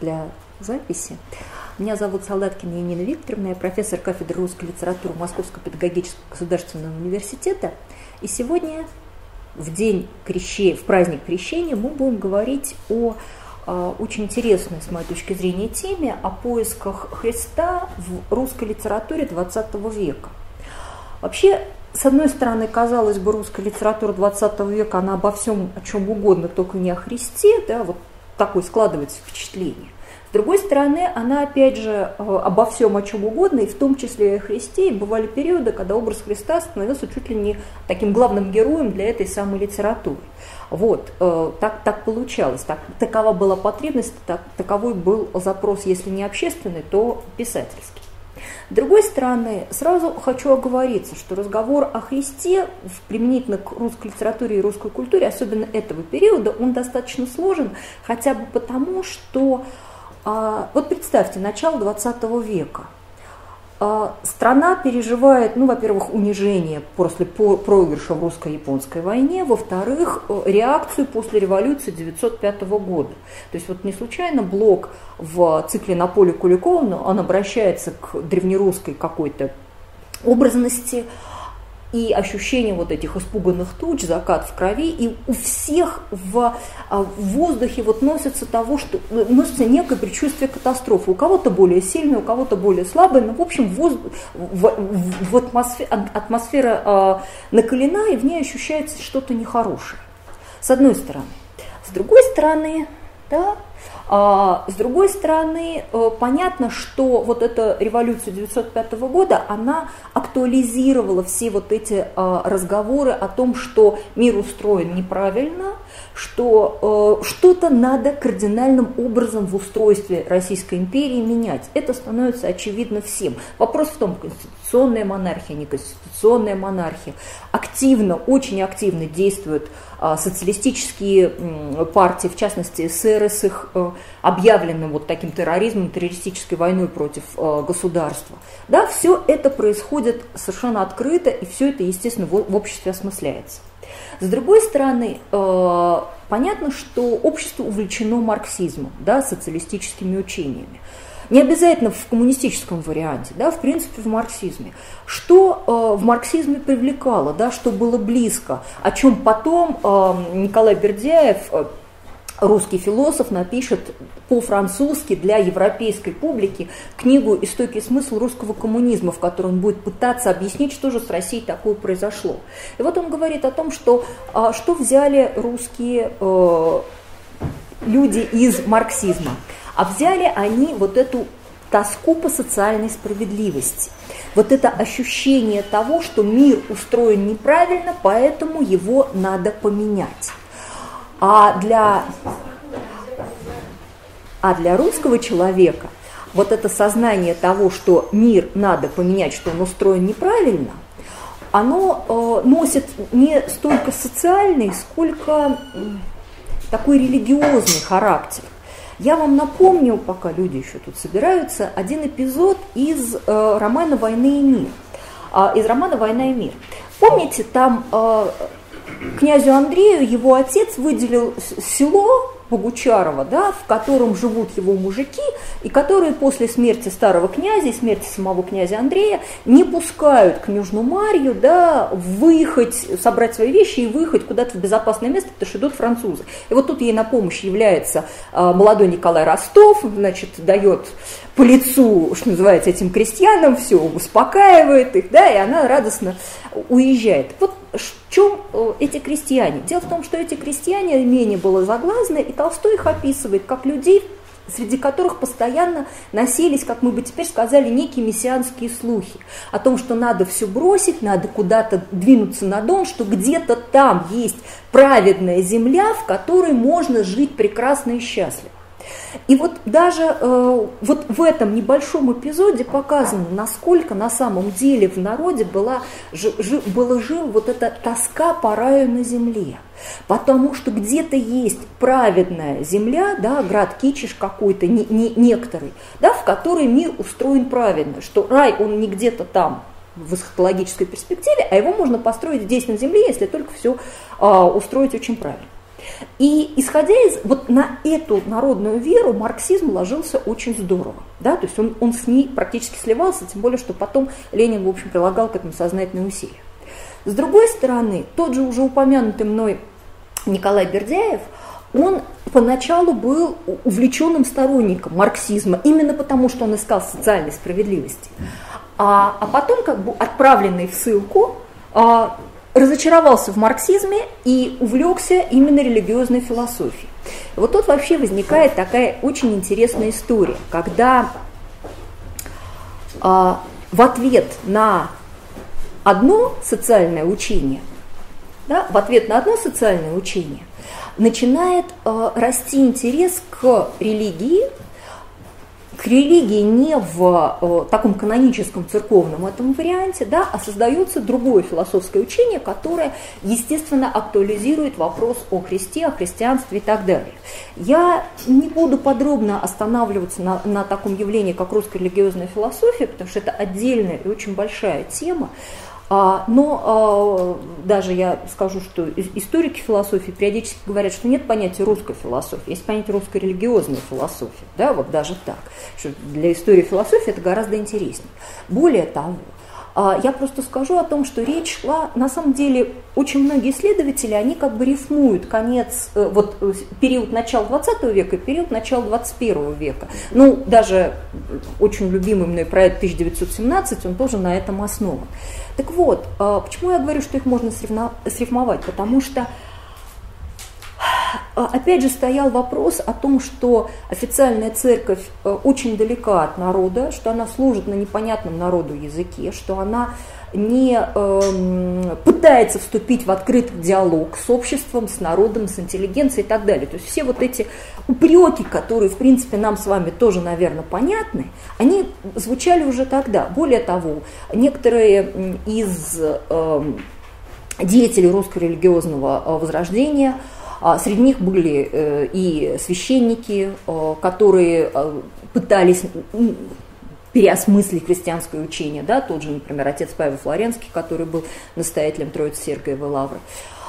для записи. Меня зовут Солдаткина Енина Викторовна, я профессор кафедры русской литературы Московского педагогического государственного университета. И сегодня, в день крещения, в праздник крещения, мы будем говорить о а, очень интересной, с моей точки зрения, теме о поисках Христа в русской литературе XX века. Вообще, с одной стороны, казалось бы, русская литература 20 века, она обо всем, о чем угодно, только не о Христе, да, вот такое складывается впечатление. С другой стороны, она, опять же, э, обо всем, о чем угодно, и в том числе и о Христе, и бывали периоды, когда образ Христа становился чуть ли не таким главным героем для этой самой литературы. Вот, э, так, так получалось, так, такова была потребность, так, таковой был запрос, если не общественный, то писательский. С другой стороны, сразу хочу оговориться, что разговор о Христе применительно к русской литературе и русской культуре, особенно этого периода, он достаточно сложен, хотя бы потому, что, а, вот представьте, начало 20 века – страна переживает, ну, во-первых, унижение после проигрыша в русско-японской войне, во-вторых, э, реакцию после революции 1905 года. То есть вот не случайно Блок в цикле «На поле Куликова» он обращается к древнерусской какой-то образности, и ощущение вот этих испуганных туч, закат в крови, и у всех в, а, в воздухе вот носится того, что носится некое предчувствие катастрофы. У кого-то более сильное, у кого-то более слабое, но в общем воздух, в, в, в атмосфера, атмосфера э, накалена, и в ней ощущается что-то нехорошее. С одной стороны. С другой стороны, да, а, с другой стороны, э, понятно, что вот эта революция 1905 года, она актуализировала все вот эти а, разговоры о том, что мир устроен неправильно, что э, что-то надо кардинальным образом в устройстве Российской империи менять. Это становится очевидно всем. Вопрос в том, конституционная монархия, не конституционная монархия. Активно, очень активно действуют а, социалистические партии, в частности СССР с их э, объявленным вот таким терроризмом, террористической войной против э, государства. Да, все это происходит совершенно открыто, и все это, естественно, в обществе осмысляется. С другой стороны, э, понятно, что общество увлечено марксизмом, да, социалистическими учениями. Не обязательно в коммунистическом варианте, да, в принципе в марксизме. Что э, в марксизме привлекало, да, что было близко, о чем потом э, Николай Бердяев, э, русский философ, напишет по-французски для европейской публики книгу «Истокий смысл русского коммунизма», в которой он будет пытаться объяснить, что же с Россией такое произошло. И вот он говорит о том, что, э, что взяли русские э, люди из марксизма – а взяли они вот эту тоску по социальной справедливости. Вот это ощущение того, что мир устроен неправильно, поэтому его надо поменять. А для, а для русского человека вот это сознание того, что мир надо поменять, что он устроен неправильно, оно э, носит не столько социальный, сколько такой религиозный характер. Я вам напомню, пока люди еще тут собираются, один эпизод из э, романа «Война и мир». Э, из романа «Война и мир». Помните, там э, князю Андрею его отец выделил село Богучарова, да, в котором живут его мужики, и которые после смерти старого князя и смерти самого князя Андрея не пускают к Нижнему Марью да, выехать, собрать свои вещи и выехать куда-то в безопасное место, потому что идут французы. И вот тут ей на помощь является а, молодой Николай Ростов, значит, дает по лицу, что называется, этим крестьянам, все, успокаивает их, да, и она радостно уезжает. Вот в чем э, эти крестьяне? Дело в том, что эти крестьяне менее было заглазны, и Толстой их описывает как людей, среди которых постоянно носились, как мы бы теперь сказали, некие мессианские слухи о том, что надо все бросить, надо куда-то двинуться на дом, что где-то там есть праведная земля, в которой можно жить прекрасно и счастливо. И вот даже э, вот в этом небольшом эпизоде показано, насколько на самом деле в народе была, жи, жи, была жив вот эта тоска по раю на земле. Потому что где-то есть праведная земля, да, град Кичиш какой-то, не, не, некоторый, да, в которой мир устроен правильно, что рай, он не где-то там, в эсхатологической перспективе, а его можно построить здесь на Земле, если только все а, устроить очень правильно. И исходя из вот на эту народную веру марксизм ложился очень здорово. Да? То есть он, он с ней практически сливался, тем более, что потом Ленин, в общем, прилагал к этому сознательные усилия. С другой стороны, тот же уже упомянутый мной Николай Бердяев, он поначалу был увлеченным сторонником марксизма, именно потому, что он искал социальной справедливости. А, а потом, как бы отправленный в ссылку, а, разочаровался в марксизме и увлекся именно религиозной философией. Вот тут вообще возникает такая очень интересная история, когда а, в ответ на одно социальное учение, да, в ответ на одно социальное учение начинает а, расти интерес к религии, к религии не в э, таком каноническом церковном этом варианте, да, а создается другое философское учение, которое, естественно, актуализирует вопрос о Христе, о христианстве и так далее. Я не буду подробно останавливаться на, на таком явлении, как русская религиозная философия, потому что это отдельная и очень большая тема. А, но а, даже я скажу, что историки философии периодически говорят, что нет понятия русской философии, есть понятие русской религиозной философии, да, вот даже так. Что для истории философии это гораздо интереснее. Более того, а, я просто скажу о том, что речь шла, на самом деле, очень многие исследователи, они как бы рифмуют конец, э, вот э, период начала 20 века и период начала 21 века. Ну, даже очень любимый мной проект 1917, он тоже на этом основан. Так вот, а, почему я говорю, что их можно срифмовать? Потому что а, опять же стоял вопрос о том, что официальная церковь э, очень далека от народа, что она служит на непонятном народу языке, что она не э, пытается вступить в открытый диалог с обществом, с народом, с интеллигенцией и так далее. То есть все вот эти упреки, которые, в принципе, нам с вами тоже, наверное, понятны, они звучали уже тогда. Более того, некоторые из э, деятелей русского религиозного э, возрождения – а среди них были э, и священники, э, которые пытались переосмыслить христианское учение, да, тот же, например, отец Павел Флоренский, который был настоятелем Троицы Сергиевой Лавры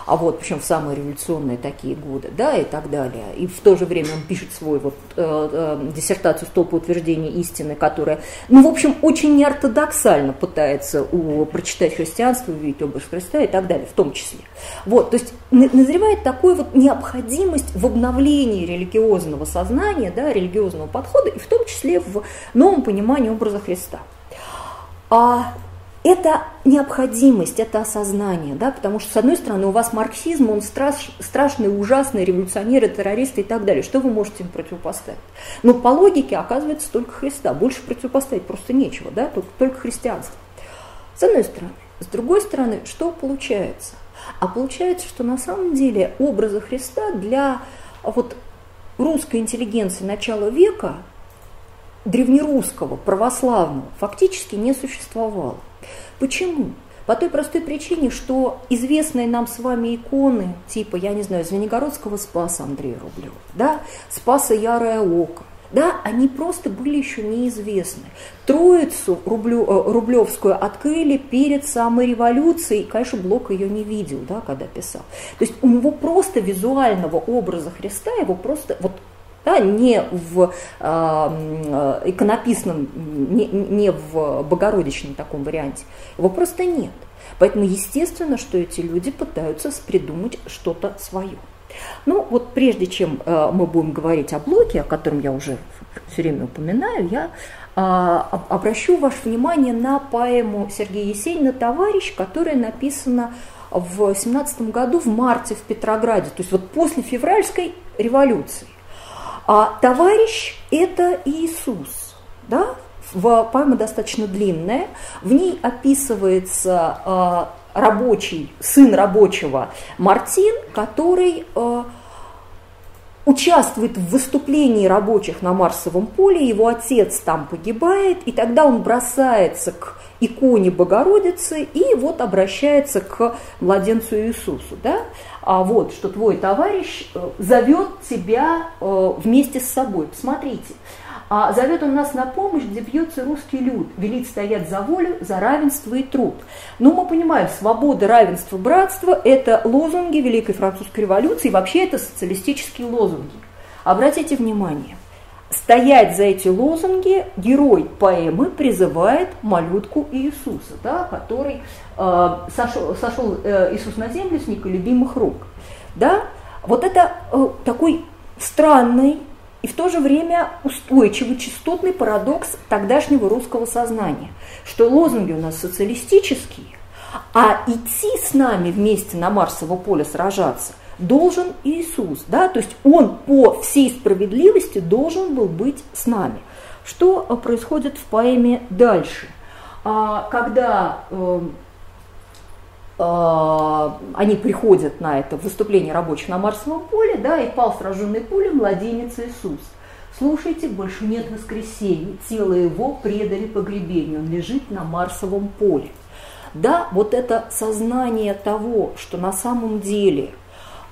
а вот причем в самые революционные такие годы, да, и так далее. И в то же время он пишет свой вот э, э, диссертацию «Столпы утверждения истины», которая, ну, в общем, очень неортодоксально пытается у, прочитать христианство, увидеть образ Христа и так далее, в том числе. Вот, то есть назревает такой вот необходимость в обновлении религиозного сознания, да, религиозного подхода, и в том числе в новом понимании образа Христа. А это необходимость, это осознание, да, потому что, с одной стороны, у вас марксизм, он страш, страшный, ужасный, революционеры, террористы и так далее. Что вы можете им противопоставить? Но по логике оказывается только Христа. Больше противопоставить просто нечего, да, только, только христианство. С одной стороны. С другой стороны, что получается? А получается, что на самом деле образа Христа для вот русской интеллигенции начала века, древнерусского, православного, фактически не существовало. Почему? По той простой причине, что известные нам с вами иконы, типа, я не знаю, Звенигородского Спаса Андрея Рублева, да, Спаса Ярое Око, да, они просто были еще неизвестны. Троицу Рублю, э, Рублевскую открыли перед самой революцией, и, конечно, Блок ее не видел, да, когда писал. То есть у него просто визуального образа Христа, его просто вот да, не в э, иконописном, не, не в богородичном таком варианте. Его просто нет. Поэтому естественно, что эти люди пытаются придумать что-то свое. Ну вот прежде чем э, мы будем говорить о блоке, о котором я уже все время упоминаю, я э, обращу ваше внимание на поэму Сергея Есенина «Товарищ», которая написана в 17 году в марте в Петрограде, то есть вот после февральской революции. А товарищ – это Иисус. Да? В поэма достаточно длинная. В ней описывается э, рабочий, сын рабочего Мартин, который э, участвует в выступлении рабочих на Марсовом поле, его отец там погибает, и тогда он бросается к иконе Богородицы и вот обращается к младенцу Иисусу, да, а вот, что твой товарищ э, зовет тебя э, вместе с собой. Посмотрите, а зовет он нас на помощь, где бьется русский люд, велит стоять за волю, за равенство и труд. Но мы понимаем, свобода, равенство, братство – это лозунги Великой Французской революции, и вообще это социалистические лозунги. Обратите внимание, стоять за эти лозунги герой поэмы призывает малютку Иисуса, да, который сошел, сошел э, Иисус на землю с неколюбимых рук. Да? Вот это э, такой странный и в то же время устойчивый частотный парадокс тогдашнего русского сознания, что лозунги у нас социалистические, а идти с нами вместе на Марсово поле сражаться должен Иисус, да, то есть Он по всей справедливости должен был быть с нами. Что происходит в поэме дальше? А, когда они приходят на это выступление рабочих на Марсовом поле, да, и пал сраженный пулей младенец Иисус. Слушайте, больше нет воскресения, тело его предали погребению, он лежит на Марсовом поле. Да, вот это сознание того, что на самом деле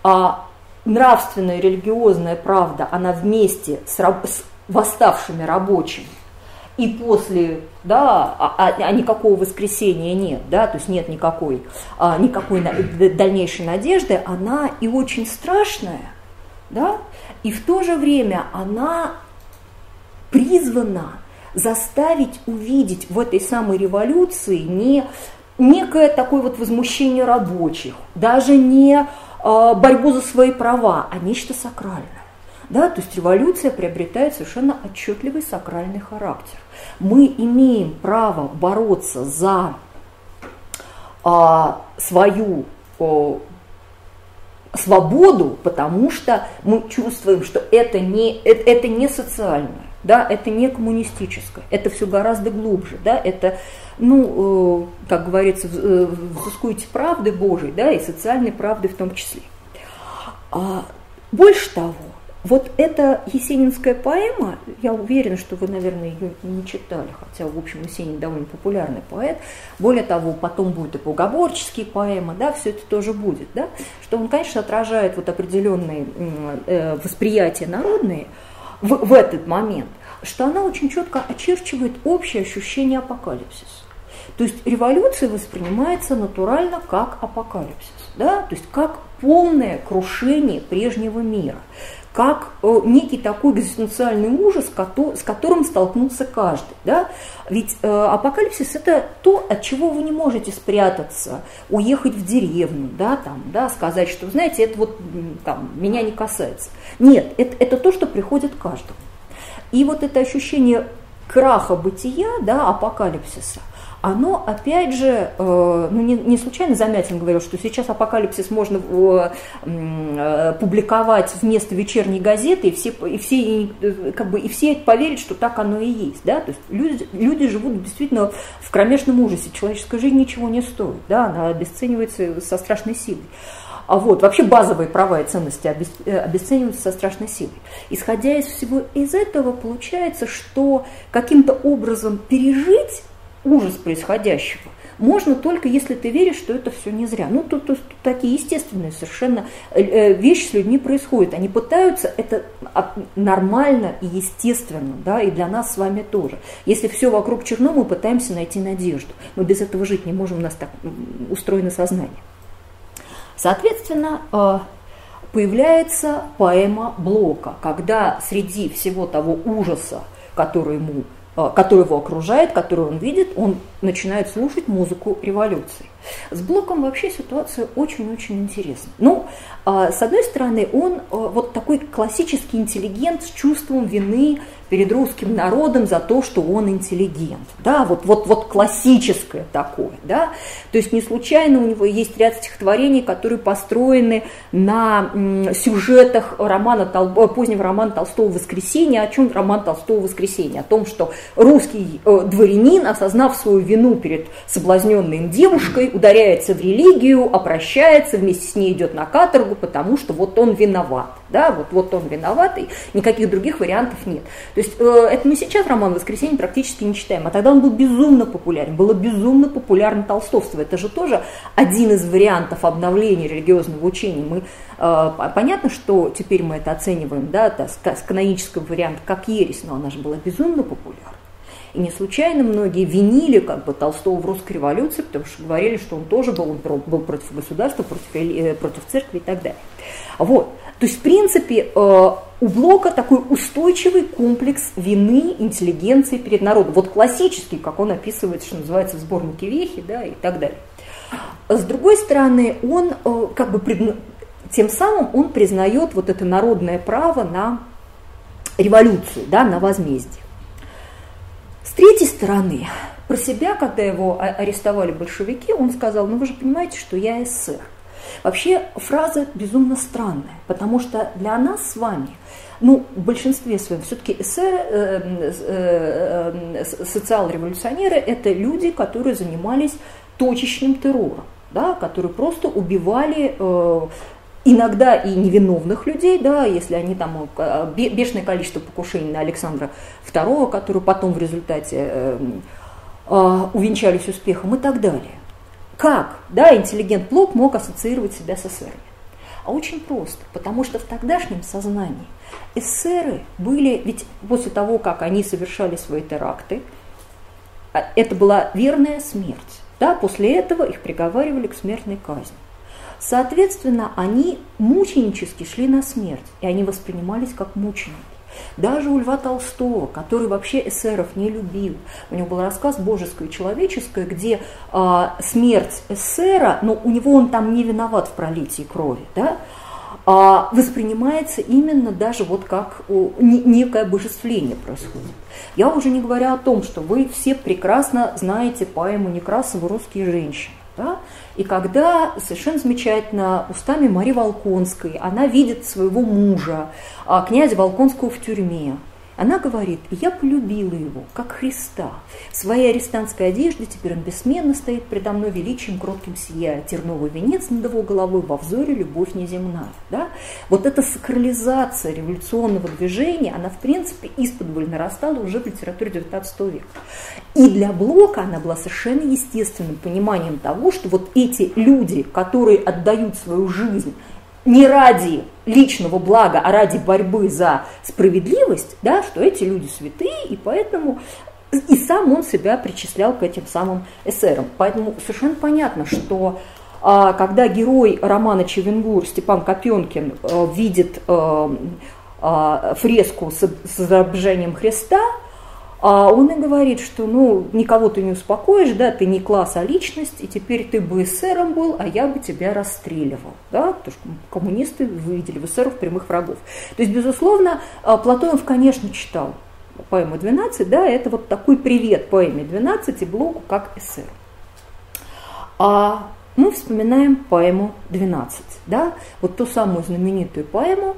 а, нравственная религиозная правда, она вместе с, с восставшими рабочими, и после, да, а, а, а никакого воскресения нет, да, то есть нет никакой, а, никакой на, дальнейшей надежды, она и очень страшная, да, и в то же время она призвана заставить увидеть в этой самой революции не некое такое вот возмущение рабочих, даже не а, борьбу за свои права, а нечто сакральное. Да, то есть революция приобретает совершенно отчетливый сакральный характер. Мы имеем право бороться за а, свою о, свободу, потому что мы чувствуем, что это не, это, это не социальное, да, это не коммунистическое, это все гораздо глубже, да, это, ну, э, как говорится, э, правды Божией, да, и социальной правды в том числе. А, больше того, вот эта есенинская поэма, я уверена, что вы, наверное, ее не читали, хотя, в общем, Есенин довольно популярный поэт. Более того, потом будет и богоборческие поэмы, да, все это тоже будет, да, что он, конечно, отражает вот определенные э, восприятия народные в, в этот момент, что она очень четко очерчивает общее ощущение апокалипсиса. То есть революция воспринимается натурально как апокалипсис, да? то есть как полное крушение прежнего мира как э, некий такой экзистенциальный ужас, с которым столкнулся каждый. Да? Ведь э, апокалипсис – это то, от чего вы не можете спрятаться, уехать в деревню, да, там, да, сказать, что, знаете, это вот там, меня не касается. Нет, это, это то, что приходит каждому. И вот это ощущение краха бытия, да, апокалипсиса – оно, опять же, э, ну не, не случайно Замятин говорил, что сейчас апокалипсис можно э, э, публиковать вместо вечерней газеты, и все, и все, как бы, и все поверят, что так оно и есть. Да? То есть люди, люди живут действительно в кромешном ужасе. Человеческая жизнь ничего не стоит, да? она обесценивается со страшной силой. А вот, вообще базовые права и ценности обесцениваются со страшной силой. Исходя из всего из этого, получается, что каким-то образом пережить ужас происходящего можно только если ты веришь, что это все не зря. Ну, тут, тут, тут такие естественные совершенно э, э, вещи с людьми происходят. Они пытаются, это нормально и естественно, да, и для нас с вами тоже. Если все вокруг черно, мы пытаемся найти надежду. Мы без этого жить не можем, у нас так устроено сознание. Соответственно, э, появляется поэма Блока, когда среди всего того ужаса, который ему который его окружает, который он видит, он начинает слушать музыку революции. С Блоком вообще ситуация очень-очень интересна. Ну, с одной стороны, он э, вот такой классический интеллигент с чувством вины перед русским народом за то, что он интеллигент. Да, вот, вот, вот классическое такое. Да? То есть не случайно у него есть ряд стихотворений, которые построены на сюжетах романа, э, позднего романа Толстого «Воскресенье». О чем роман Толстого «Воскресенье»? О том, что русский дворянин, осознав свою вину перед соблазненной им девушкой, ударяется в религию, опрощается, вместе с ней идет на каторгу, потому что вот он виноват. Да, вот, вот он виноват, и никаких других вариантов нет. То есть э, это мы сейчас роман «Воскресенье» практически не читаем, а тогда он был безумно популярен, было безумно популярно толстовство. Это же тоже один из вариантов обновления религиозного учения. Мы, э, понятно, что теперь мы это оцениваем, да, с канонического варианта как ересь, но она же была безумно популярна. И не случайно многие винили как бы Толстого в русской революции, потому что говорили, что он тоже был, он был против государства, против, э, против церкви и так далее. Вот. То есть, в принципе, э, у Блока такой устойчивый комплекс вины интеллигенции перед народом. Вот классический, как он описывает, что называется, в сборнике Вехи, да, и так далее. С другой стороны, он э, как бы тем самым он признает вот это народное право на революцию, да, на возмездие. С третьей стороны, про себя, когда его арестовали большевики, он сказал, ну вы же понимаете, что я эсер. Вообще фраза безумно странная, потому что для нас с вами, ну, в большинстве своем, все-таки эсеры, э, э, э, социал-революционеры – это люди, которые занимались точечным террором, да, которые просто убивали э, иногда и невиновных людей, да, если они там э, бешеное количество покушений на Александра II, которые потом в результате э, э, увенчались успехом и так далее. Как, да, интеллигент Блок мог ассоциировать себя с эсерами? А очень просто, потому что в тогдашнем сознании эсеры были, ведь после того, как они совершали свои теракты, а, это была верная смерть. Да, после этого их приговаривали к смертной казни. Соответственно, они мученически шли на смерть, и они воспринимались как мученики. Даже у Льва Толстого, который вообще эсеров не любил, у него был рассказ «Божеское и человеческое», где э, смерть эсера, но у него он там не виноват в пролитии крови, да, а воспринимается именно даже вот как некое обожествление происходит. Я уже не говорю о том, что вы все прекрасно знаете поэму Некрасова «Русские женщины». Да? И когда совершенно замечательно устами Марии Волконской она видит своего мужа, а, князя Волконского в тюрьме, она говорит, я полюбила его, как Христа. В своей арестантской одежде теперь он бессменно стоит предо мной величием кротким сияя. Терновый венец над его головой во взоре любовь неземная. Да? Вот эта сакрализация революционного движения, она в принципе исподволь нарастала уже в литературе XIX века. И для Блока она была совершенно естественным пониманием того, что вот эти люди, которые отдают свою жизнь не ради личного блага, а ради борьбы за справедливость, да, что эти люди святые, и поэтому и сам он себя причислял к этим самым эсерам. Поэтому совершенно понятно, что а, когда герой романа Чевенгур Степан Копенкин а, видит а, а, фреску с изображением Христа, а он и говорит, что ну, никого ты не успокоишь, да, ты не класс, а личность, и теперь ты бы эсером был, а я бы тебя расстреливал. Да, потому что коммунисты видели в эсеров прямых врагов. То есть, безусловно, а, Платонов, конечно, читал поэму «12», да, это вот такой привет поэме «12» и блоку как эсер. А мы вспоминаем поэму «12», да, вот ту самую знаменитую поэму,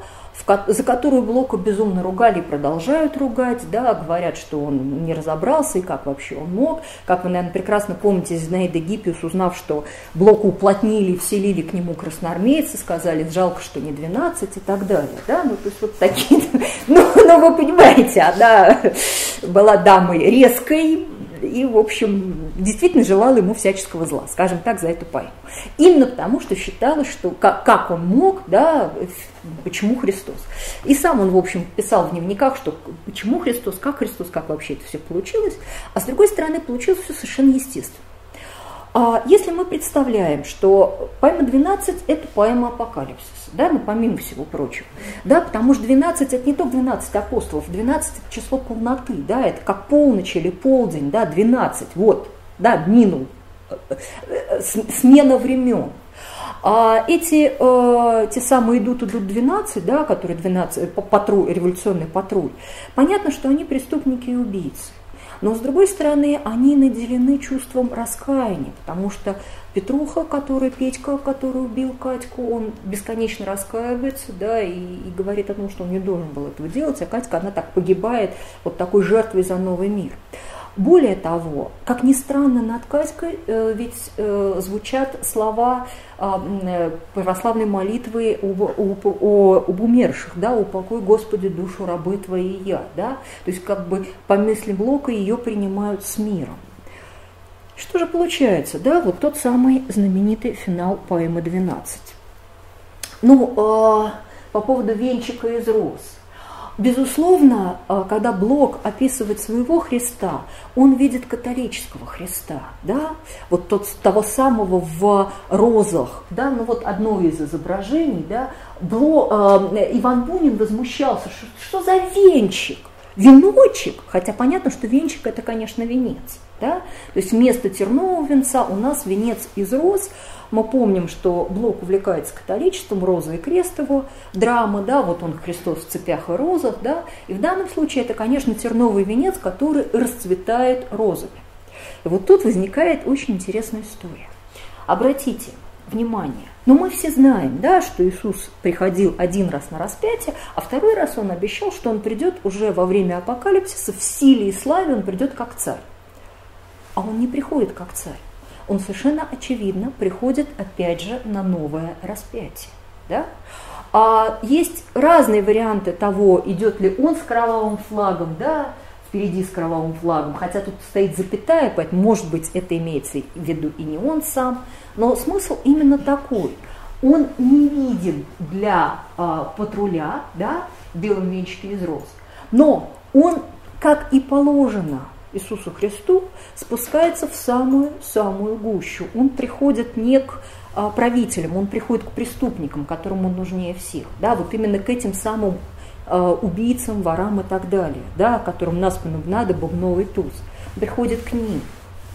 за которую Блока безумно ругали и продолжают ругать, да, говорят, что он не разобрался и как вообще он мог. Как вы, наверное, прекрасно помните, Зинаида Гиппиус, узнав, что Блоку уплотнили, вселили к нему красноармейцы, сказали, жалко, что не 12 и так далее. Да? Ну, то есть вот такие, ну, ну вы понимаете, она была дамой резкой, и, в общем, действительно желала ему всяческого зла, скажем так, за эту поэму. Именно потому, что считалось, что как, как он мог, да, почему Христос. И сам он, в общем, писал в дневниках, что почему Христос, как Христос, как вообще это все получилось. А с другой стороны, получилось все совершенно естественно. А если мы представляем, что поэма 12 – это поэма апокалипсиса, да, ну помимо всего прочего, да, потому что 12 – это не только 12 апостолов, 12 – это число полноты, да, это как полночь или полдень, да, 12, вот, да, минул, э, э, смена времен. А эти, э, те самые идут, идут 12, да, которые 12, патруль, революционный патруль, понятно, что они преступники и убийцы. Но с другой стороны, они наделены чувством раскаяния, потому что Петруха, который, Петька, который убил Катьку, он бесконечно раскаивается, да, и, и говорит о том, что он не должен был этого делать, а Катька, она так погибает вот такой жертвой за новый мир. Более того, как ни странно, над Каськой э, ведь э, звучат слова а, э, православной молитвы об, об, об умерших, да, «Упокой, Господи, душу рабы Твои я», да, то есть как бы по мысли Блока ее принимают с миром. Что же получается, да, вот тот самый знаменитый финал поэмы «12». Ну, э, по поводу венчика из роз – Безусловно, а, когда Блок описывает своего Христа, он видит католического Христа, да, вот тот, того самого в розах, да, ну вот одно из изображений, да, Бло, э, Иван Бунин возмущался, что, что за венчик, веночек, хотя понятно, что венчик это, конечно, венец, да, то есть вместо тернового венца у нас венец из роз, мы помним, что Блок увлекается католичеством, Роза и Крест его, драма, да, вот он Христос в цепях и розах, да, и в данном случае это, конечно, терновый венец, который расцветает розами. И вот тут возникает очень интересная история. Обратите внимание, но мы все знаем, да, что Иисус приходил один раз на распятие, а второй раз он обещал, что он придет уже во время апокалипсиса в силе и славе, он придет как царь. А он не приходит как царь он совершенно очевидно приходит опять же на новое распятие. Да? А есть разные варианты того, идет ли он с кровавым флагом, да, впереди с кровавым флагом, хотя тут стоит запятая, поэтому, может быть, это имеется в виду и не он сам, но смысл именно такой. Он не виден для а, патруля, да, в белом венчике из роз, но он, как и положено Иисусу Христу, спускается в самую-самую гущу. Он приходит не к а, правителям, он приходит к преступникам, которым он нужнее всех. Да, вот именно к этим самым а, убийцам, ворам и так далее, да, которым нас надо бубновый туз. Приходит к ним.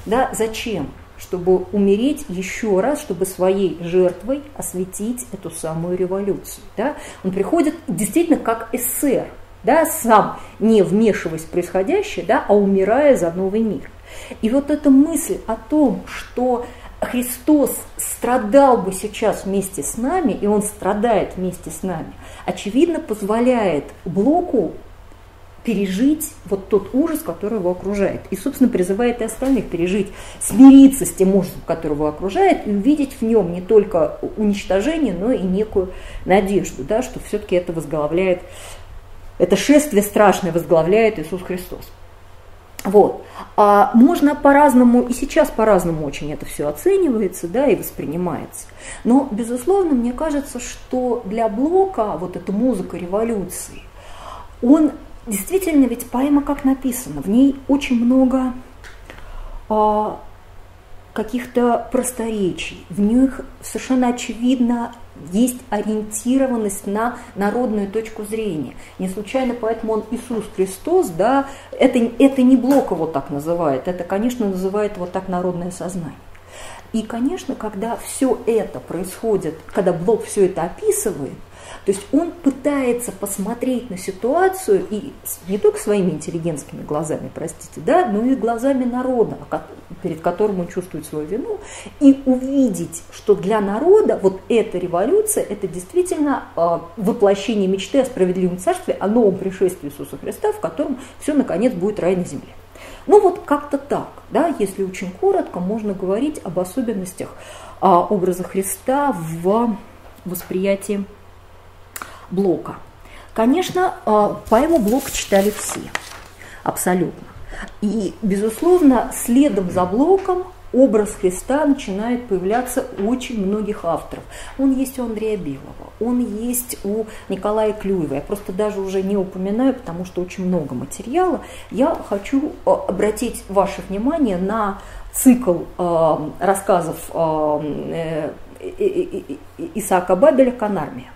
Да, зачем? Чтобы умереть еще раз, чтобы своей жертвой осветить эту самую революцию. Да? Он приходит действительно как эсер, да, сам не вмешиваясь в происходящее, да, а умирая за новый мир. И вот эта мысль о том, что Христос страдал бы сейчас вместе с нами, и Он страдает вместе с нами, очевидно, позволяет Блоку пережить вот тот ужас, который его окружает. И, собственно, призывает и остальных пережить, смириться с тем ужасом, который его окружает, и увидеть в нем не только уничтожение, но и некую надежду, да, что все-таки это возглавляет это шествие страшное возглавляет Иисус Христос. Вот. А можно по-разному, и сейчас по-разному очень это все оценивается, да, и воспринимается. Но, безусловно, мне кажется, что для Блока вот эта музыка революции, он действительно, ведь поэма как написана, в ней очень много а, каких-то просторечий, в них совершенно очевидно есть ориентированность на народную точку зрения. Не случайно поэтому он Иисус Христос, да, это, это не Блок его так называет, это, конечно, называет вот так народное сознание. И, конечно, когда все это происходит, когда Блок все это описывает, то есть он пытается посмотреть на ситуацию и не только своими интеллигентскими глазами, простите, да, но и глазами народа, перед которым он чувствует свою вину, и увидеть, что для народа вот эта революция, это действительно а, воплощение мечты о справедливом царстве, о новом пришествии Иисуса Христа, в котором все наконец будет рай на земле. Ну вот как-то так, да, если очень коротко, можно говорить об особенностях а, образа Христа в восприятии Блока. Конечно, а, поэму Блока читали все, абсолютно. И, безусловно, следом за Блоком образ Христа начинает появляться у очень многих авторов. Он есть у Андрея Белого, он есть у Николая Клюева. Я просто даже уже не упоминаю, потому что очень много материала. Я хочу а, обратить ваше внимание на цикл э, рассказов э, э, Исаака Бабеля «Канармия».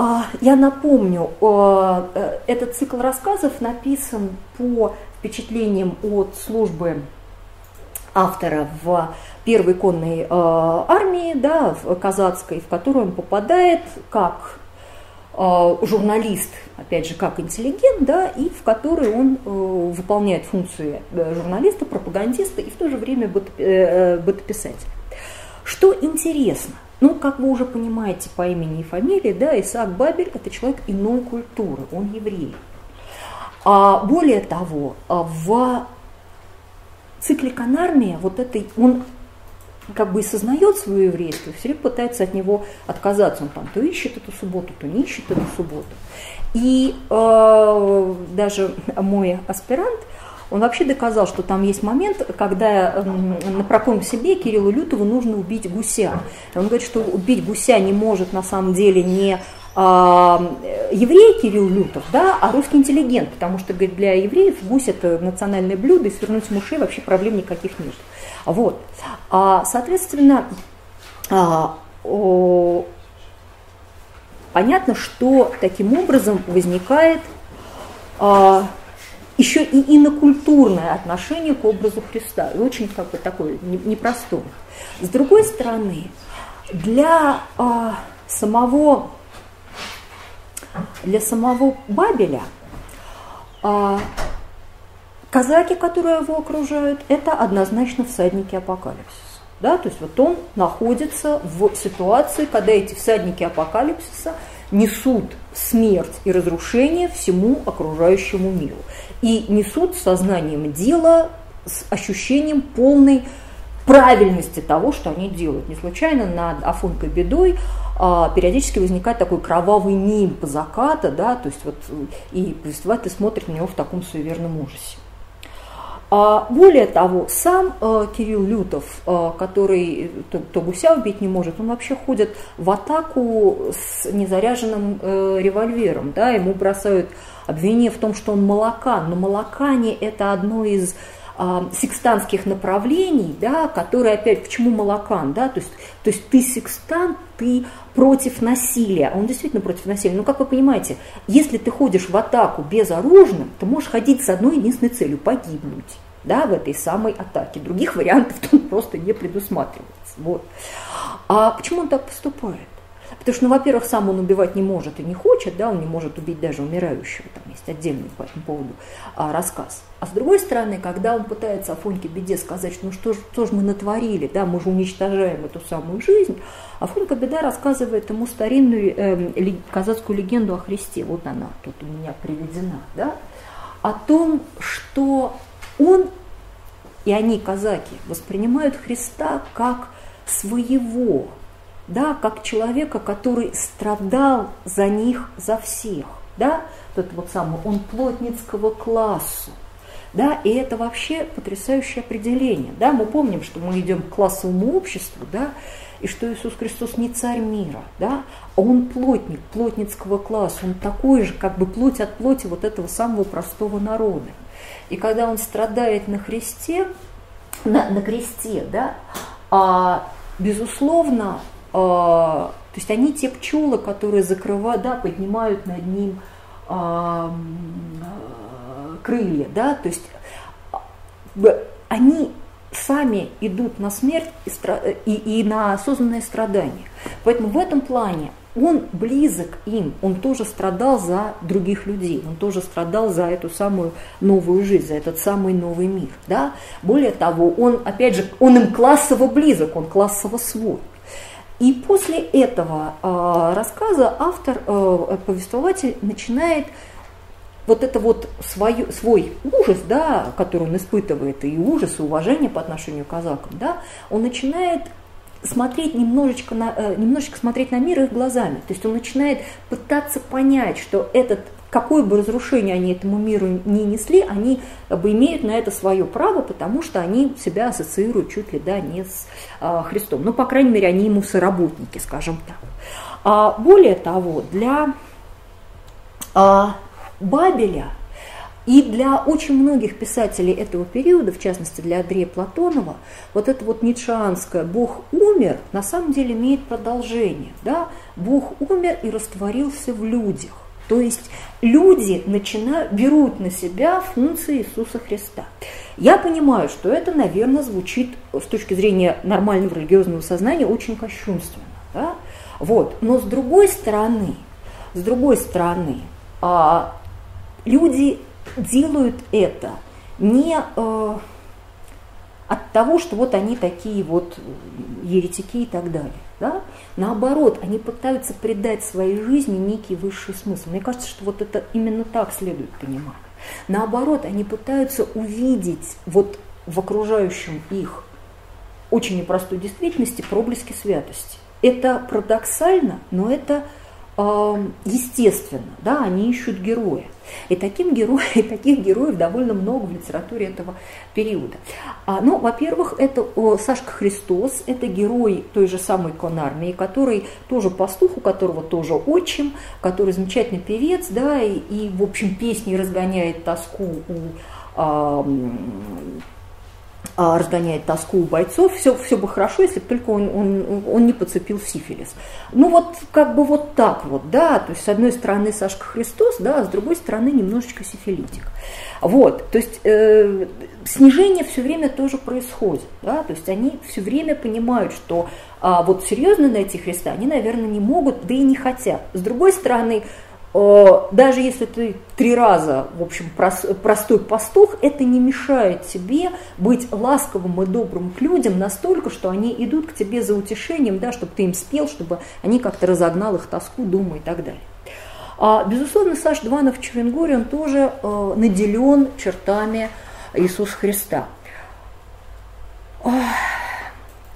А, я напомню, э, этот цикл рассказов написан по впечатлениям от службы автора в первой конной э, армии, да, в казацкой, в которую он попадает как э, журналист, опять же, как интеллигент, да, и в которой он выполняет функции журналиста, пропагандиста и в то же время бытописателя. Что интересно, ну, как вы уже понимаете по имени и фамилии, да, Исаак Бабель – это человек иной культуры, он еврей. А более того, а в цикле Канармия вот этой, он как бы и сознает свое еврейство, все время пытается от него отказаться. Он там то ищет эту субботу, то не ищет эту субботу. И э, даже мой аспирант, он вообще доказал, что там есть момент, когда э, на проком себе Кириллу Лютову нужно убить гуся. Он говорит, что убить гуся не может на самом деле не а, еврей Кирилл Лютов, да, а русский интеллигент, потому что говорит, для евреев гусь это национальное блюдо, и свернуть мушей вообще проблем никаких нет. Вот. А, соответственно, а, понятно, что таким образом возникает а, еще и инокультурное отношение к образу Христа, и очень как бы такое непростое. С другой стороны, для а, самого для самого Бабеля а, казаки, которые его окружают, это однозначно всадники апокалипсиса. Да, то есть вот он находится в ситуации, когда эти всадники апокалипсиса несут смерть и разрушение всему окружающему миру. И несут сознанием дела, с ощущением полной правильности того, что они делают. Не случайно над Афонкой бедой а, периодически возникает такой кровавый нимб заката, да, то есть вот и повествователь смотрит на него в таком суеверном ужасе. А более того, сам э, Кирилл Лютов, э, который то, то гуся убить не может, он вообще ходит в атаку с незаряженным э, револьвером. Да, ему бросают обвинение в том, что он молокан. Но молокане – это одно из э, секстанских направлений, да, которые опять, почему молокан, да, то есть, то есть ты секстант, ты против насилия, а он действительно против насилия. Но как вы понимаете, если ты ходишь в атаку безоружным, ты можешь ходить с одной единственной целью – погибнуть да, в этой самой атаке. Других вариантов тут просто не предусматривается. Вот. А почему он так поступает? Потому что, ну, во-первых, сам он убивать не может и не хочет, да, он не может убить даже умирающего, там есть отдельный по этому поводу а, рассказ. А с другой стороны, когда он пытается Афоньке Беде сказать, что ну что же, что же мы натворили, да, мы же уничтожаем эту самую жизнь, Афонька Беда рассказывает ему старинную э, казацкую легенду о Христе, вот она тут у меня приведена, да, о том, что он и они, казаки, воспринимают Христа как своего, да, как человека, который страдал за них, за всех, да, тот вот самый, он плотницкого класса, да, и это вообще потрясающее определение, да, мы помним, что мы идем к классовому обществу, да, и что Иисус Христос не царь мира, да, а он плотник, плотницкого класса, он такой же, как бы плоть от плоти вот этого самого простого народа. И когда он страдает на Христе, на, на кресте, да, а, безусловно, то есть они те пчелы, которые закрывают, да, поднимают над ним а, крылья, да, то есть а, они сами идут на смерть и, и, и на осознанное страдание. Поэтому в этом плане он близок им, он тоже страдал за других людей, он тоже страдал за эту самую новую жизнь, за этот самый новый мир. Да? Более того, он, опять же, он им классово близок, он классово свой. И после этого э, рассказа автор, э, повествователь начинает вот это вот свой, свой ужас, да, который он испытывает, и ужас, и уважение по отношению к казакам, да, он начинает смотреть немножечко на, э, немножечко смотреть на мир их глазами. То есть он начинает пытаться понять, что этот какое бы разрушение они этому миру не несли, они бы, имеют на это свое право, потому что они себя ассоциируют чуть ли да, не с а, Христом. Ну, по крайней мере, они ему соработники, скажем так. А, более того, для а, Бабеля и для очень многих писателей этого периода, в частности для Андрея Платонова, вот это вот ницшеанское «Бог умер» на самом деле имеет продолжение. Да? Бог умер и растворился в людях. То есть люди начинают, берут на себя функции Иисуса Христа. Я понимаю, что это, наверное, звучит с точки зрения нормального религиозного сознания очень кощунственно. Да? Вот. Но с другой стороны, с другой стороны, а, люди делают это не э, от того, что вот они такие вот еретики и так далее. Да? Наоборот, они пытаются придать своей жизни некий высший смысл. Мне кажется, что вот это именно так следует понимать. Наоборот, они пытаются увидеть вот в окружающем их очень непростой действительности проблески святости. Это парадоксально, но это естественно, да, они ищут героя. И, таким героя, и таких героев довольно много в литературе этого периода. А, ну, во-первых, это о, Сашка Христос, это герой той же самой конармии, который тоже пастух, у которого тоже отчим, который замечательный певец, да, и, и в общем, песни разгоняет тоску у а, разгоняет тоску у бойцов, все, все бы хорошо, если бы только он, он, он не подцепил сифилис. Ну вот как бы вот так вот, да, то есть с одной стороны Сашка Христос, да, а с другой стороны немножечко сифилитик. Вот, то есть э, снижение все время тоже происходит, да, то есть они все время понимают, что а, вот серьезно найти Христа они, наверное, не могут, да и не хотят. С другой стороны, даже если ты три раза, в общем, простой пастух, это не мешает тебе быть ласковым и добрым к людям настолько, что они идут к тебе за утешением, да, чтобы ты им спел, чтобы они как-то разогнал их тоску, думу и так далее. А, безусловно, Саш Дванов Черенгорий, он тоже э, наделен чертами Иисуса Христа.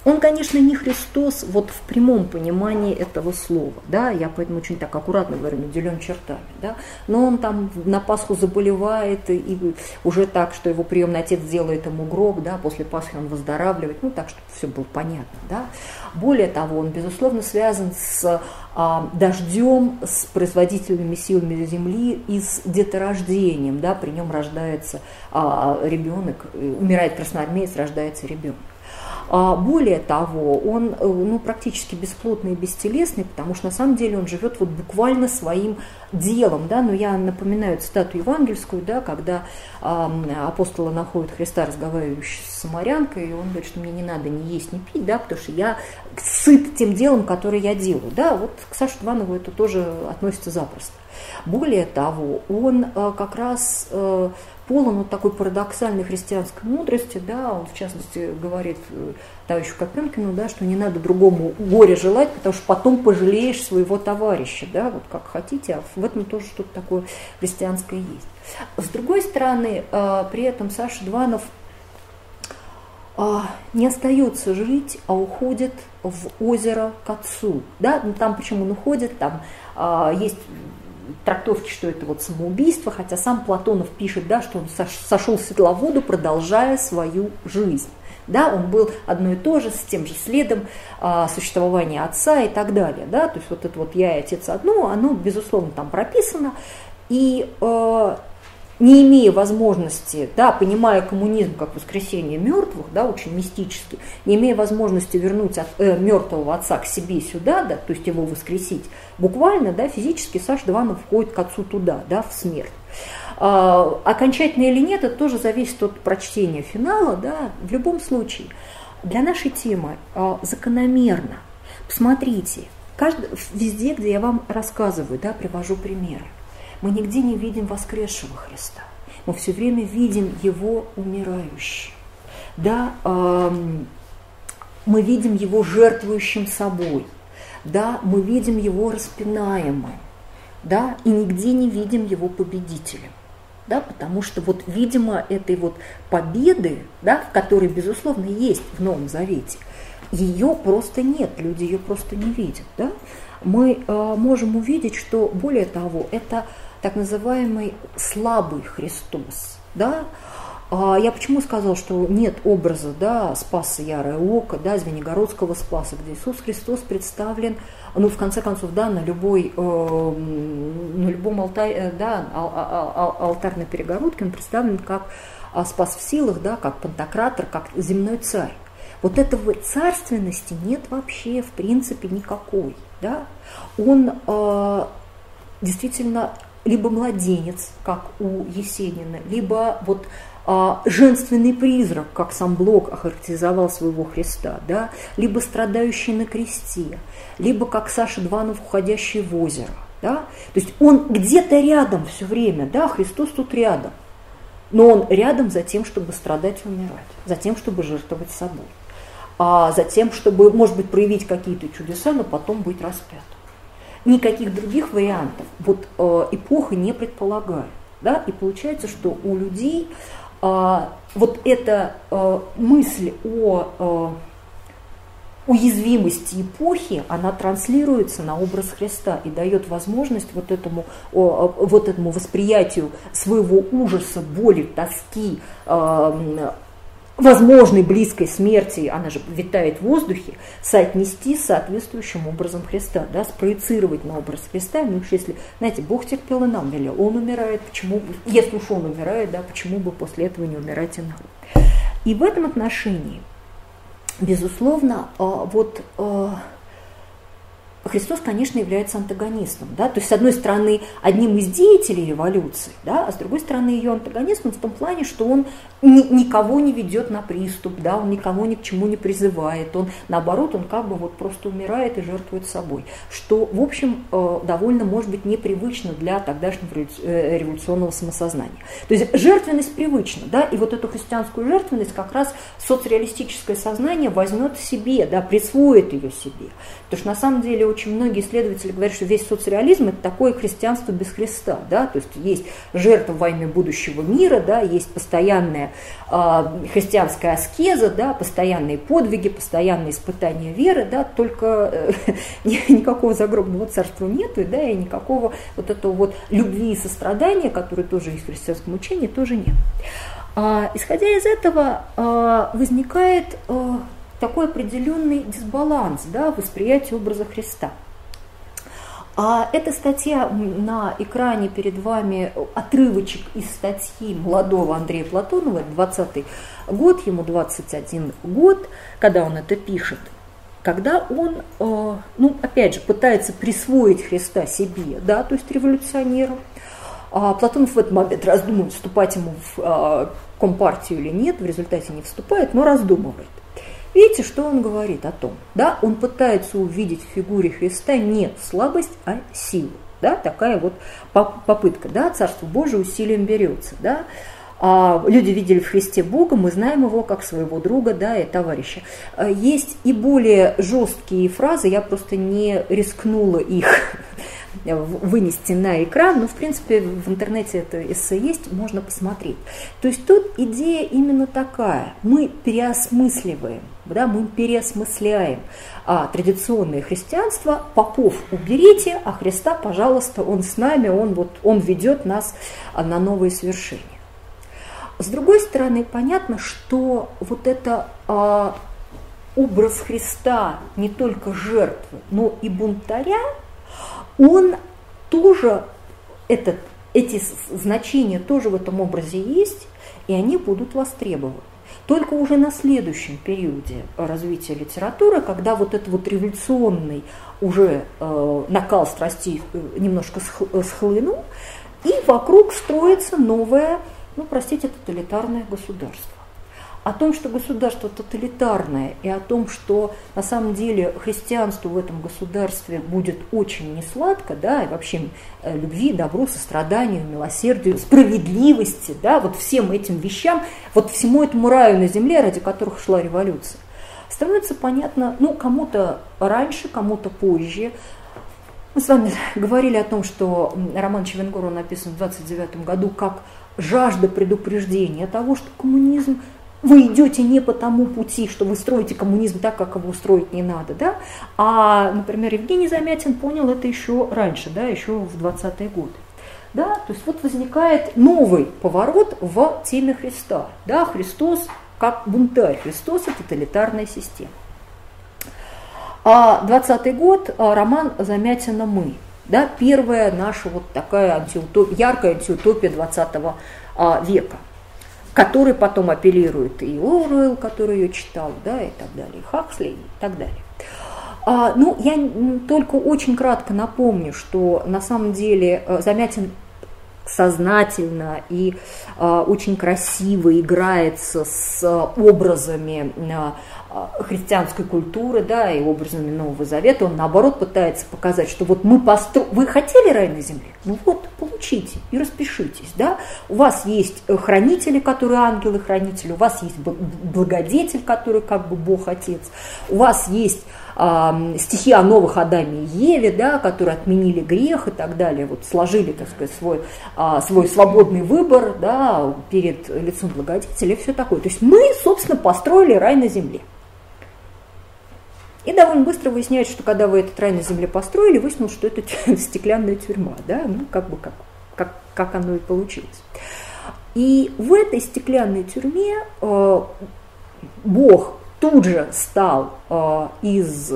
Он, конечно, не Христос вот в прямом понимании этого слова, да, я поэтому очень так аккуратно говорю, наделен чертами, да, но он там на Пасху заболевает и уже так, что его приемный отец делает ему гроб, да, после Пасхи он выздоравливает, ну так, чтобы все было понятно, да. Более того, он, безусловно, связан с а, дождем, с производительными силами Земли и с деторождением, да, при нем рождается а, ребенок, умирает красноармеец, рождается ребенок. А более того, он э, ну, практически бесплотный и бестелесный, потому что на самом деле он живет вот буквально своим делом. Да? Но я напоминаю цитату евангельскую, да, когда э, апостолы находят Христа, разговаривающего с самарянкой, и он говорит, что мне не надо ни есть, ни пить, да, потому что я сыт тем делом, которое я делаю. Да? Вот к Саше Иванову это тоже относится запросто. Более того, он э, как раз э, полон вот такой парадоксальной христианской мудрости, да, он в частности говорит э, товарищу Копенкину, да, что не надо другому горе желать, потому что потом пожалеешь своего товарища, да, вот как хотите, а в этом тоже что-то такое христианское есть. С другой стороны, э, при этом Саша Дванов э, не остается жить, а уходит в озеро к отцу. Да? Ну, там почему он уходит, там есть трактовки, что это вот самоубийство, хотя сам Платонов пишет, да, что он сошел в светловоду, продолжая свою жизнь. Да, он был одно и то же, с тем же следом а, существования отца и так далее. Да? То есть вот это вот я и отец одно, оно, безусловно, там прописано. И э, не имея возможности, да, понимая коммунизм как воскресение мертвых, да, очень мистически, не имея возможности вернуть от, э, мертвого отца к себе сюда, да, то есть его воскресить, буквально, да, физически Саша Дванов входит к отцу туда, да, в смерть. А, окончательно или нет, это тоже зависит от прочтения финала, да, в любом случае. Для нашей темы а, закономерно, посмотрите, каждый, везде, где я вам рассказываю, да, привожу примеры, мы нигде не видим воскресшего Христа. Мы все время видим Его умирающим. Да, эм, мы видим Его жертвующим собой. Да, мы видим Его распинаемым. Да, и нигде не видим Его победителем. Да, потому что вот, видимо, этой вот победы, да, в которой, безусловно, есть в Новом Завете, ее просто нет, люди ее просто не видят. Да? Мы э, можем увидеть, что, более того, это так называемый слабый Христос. Да? А я почему сказал, что нет образа да, Спаса Ярое Око, да, Звенигородского Спаса, где Иисус Христос представлен, ну, в конце концов, да, на, любой, э, на любом алтаре, э, да, ал, ал, ал, алтарной перегородке он представлен как а, Спас в силах, да, как Пантократор, как земной царь. Вот этого царственности нет вообще, в принципе, никакой. Да? Он э, действительно либо младенец, как у Есенина, либо вот а, женственный призрак, как сам Блок охарактеризовал своего Христа, да, либо страдающий на кресте, либо как Саша Дванов, уходящий в озеро. Да? То есть он где-то рядом все время, да, Христос тут рядом. Но он рядом за тем, чтобы страдать и умирать, за тем, чтобы жертвовать собой, а за тем, чтобы, может быть, проявить какие-то чудеса, но потом быть распятым. Никаких других вариантов вот э, эпоха не предполагает. Да? И получается, что у людей вот эта мысль о уязвимости эпохи, она транслируется на образ Христа и дает возможность вот этому, вот этому восприятию своего ужаса, боли, тоски, возможной близкой смерти, она же витает в воздухе, соотнести с соответствующим образом Христа, да, спроецировать на образ Христа. Ну если, знаете, Бог терпел и нам велел, Он умирает, почему если уж Он умирает, да, почему бы после этого не умирать и нам. И в этом отношении, безусловно, а, вот а, Христос, конечно, является антагонистом. Да? То есть, с одной стороны, одним из деятелей революции, да? а с другой стороны, ее антагонистом в том плане, что он ни, никого не ведет на приступ, да? он никого ни к чему не призывает, он, наоборот, он как бы вот просто умирает и жертвует собой. Что, в общем, э, довольно, может быть, непривычно для тогдашнего э, революционного самосознания. То есть, жертвенность привычна, да? и вот эту христианскую жертвенность как раз соцреалистическое сознание возьмет себе, да, присвоит ее себе. Потому что, на самом деле, очень многие исследователи говорят, что весь соцреализм – это такое христианство без Христа. Да? То есть есть жертва во имя будущего мира, да? есть постоянная э, христианская аскеза, да? постоянные подвиги, постоянные испытания веры, да? только э, никакого загробного царства нету, да? и никакого вот этого вот любви и сострадания, которые тоже есть в христианском учении, тоже нет. А, исходя из этого а, возникает такой определенный дисбаланс да, восприятия образа Христа. А эта статья на экране перед вами, отрывочек из статьи молодого Андрея Платонова, 20 год, ему 21 год, когда он это пишет, когда он, э, ну, опять же, пытается присвоить Христа себе, да, то есть революционеру. А Платонов в этот момент раздумывает, вступать ему в э, компартию или нет, в результате не вступает, но раздумывает. Видите, что он говорит о том? Да, он пытается увидеть в фигуре Христа не слабость, а силу. Да, такая вот попытка. Да, Царство Божие усилием берется. Да. А люди видели в Христе Бога, мы знаем его как своего друга да, и товарища. А есть и более жесткие фразы, я просто не рискнула их вынести на экран, но в принципе в интернете это эссе есть, можно посмотреть. То есть тут идея именно такая, мы переосмысливаем, да, мы переосмысляем а, традиционное христианство, попов уберите, а Христа, пожалуйста, он с нами, он, вот, он ведет нас а, на новые свершения. С другой стороны, понятно, что вот это а, образ Христа не только жертвы, но и бунтаря, он тоже, этот, эти значения тоже в этом образе есть, и они будут востребованы. Только уже на следующем периоде развития литературы, когда вот этот вот революционный уже э, накал страстей э, немножко схлынул, и вокруг строится новое, ну, простите, тоталитарное государство о том, что государство тоталитарное, и о том, что на самом деле христианство в этом государстве будет очень несладко, да, и вообще э, любви, добру, состраданию, милосердию, справедливости, да, вот всем этим вещам, вот всему этому раю на земле, ради которых шла революция, становится понятно, ну, кому-то раньше, кому-то позже, мы с вами говорили о том, что роман Чевенгора написан в 29 году как жажда предупреждения того, что коммунизм вы идете не по тому пути, что вы строите коммунизм так, как его устроить не надо, да? А, например, Евгений Замятин понял это еще раньше, да, еще в 20-е годы. Да? То есть вот возникает новый поворот в теме Христа. Да? Христос как бунтарь, Христос – это тоталитарная система. А 20 год а, роман Замятина «Мы». Да, первая наша вот такая антиутопия, яркая антиутопия 20 а, века – который потом апеллирует и Оруэлл, который ее читал, да, и так далее, и Хаксли, и так далее. А, ну, я только очень кратко напомню, что на самом деле э, Замятин сознательно и э, очень красиво играется с образами э, христианской культуры, да, и образами Нового Завета, он наоборот пытается показать, что вот мы постро... вы хотели рай на земле, ну вот получите и распишитесь, да, у вас есть хранители, которые ангелы-хранители, у вас есть благодетель, который как бы Бог Отец, у вас есть стихи о новых Адаме и Еве, да, которые отменили грех и так далее, вот сложили, так сказать, свой, э, свой свободный выбор да, перед лицом благодетеля и все такое. То есть мы, собственно, построили рай на земле. И довольно быстро выясняется, что когда вы этот рай на земле построили, выяснилось, что это стеклянная тюрьма, да, ну как бы как, как, как оно и получилось. И в этой стеклянной тюрьме э, Бог тут же стал э, из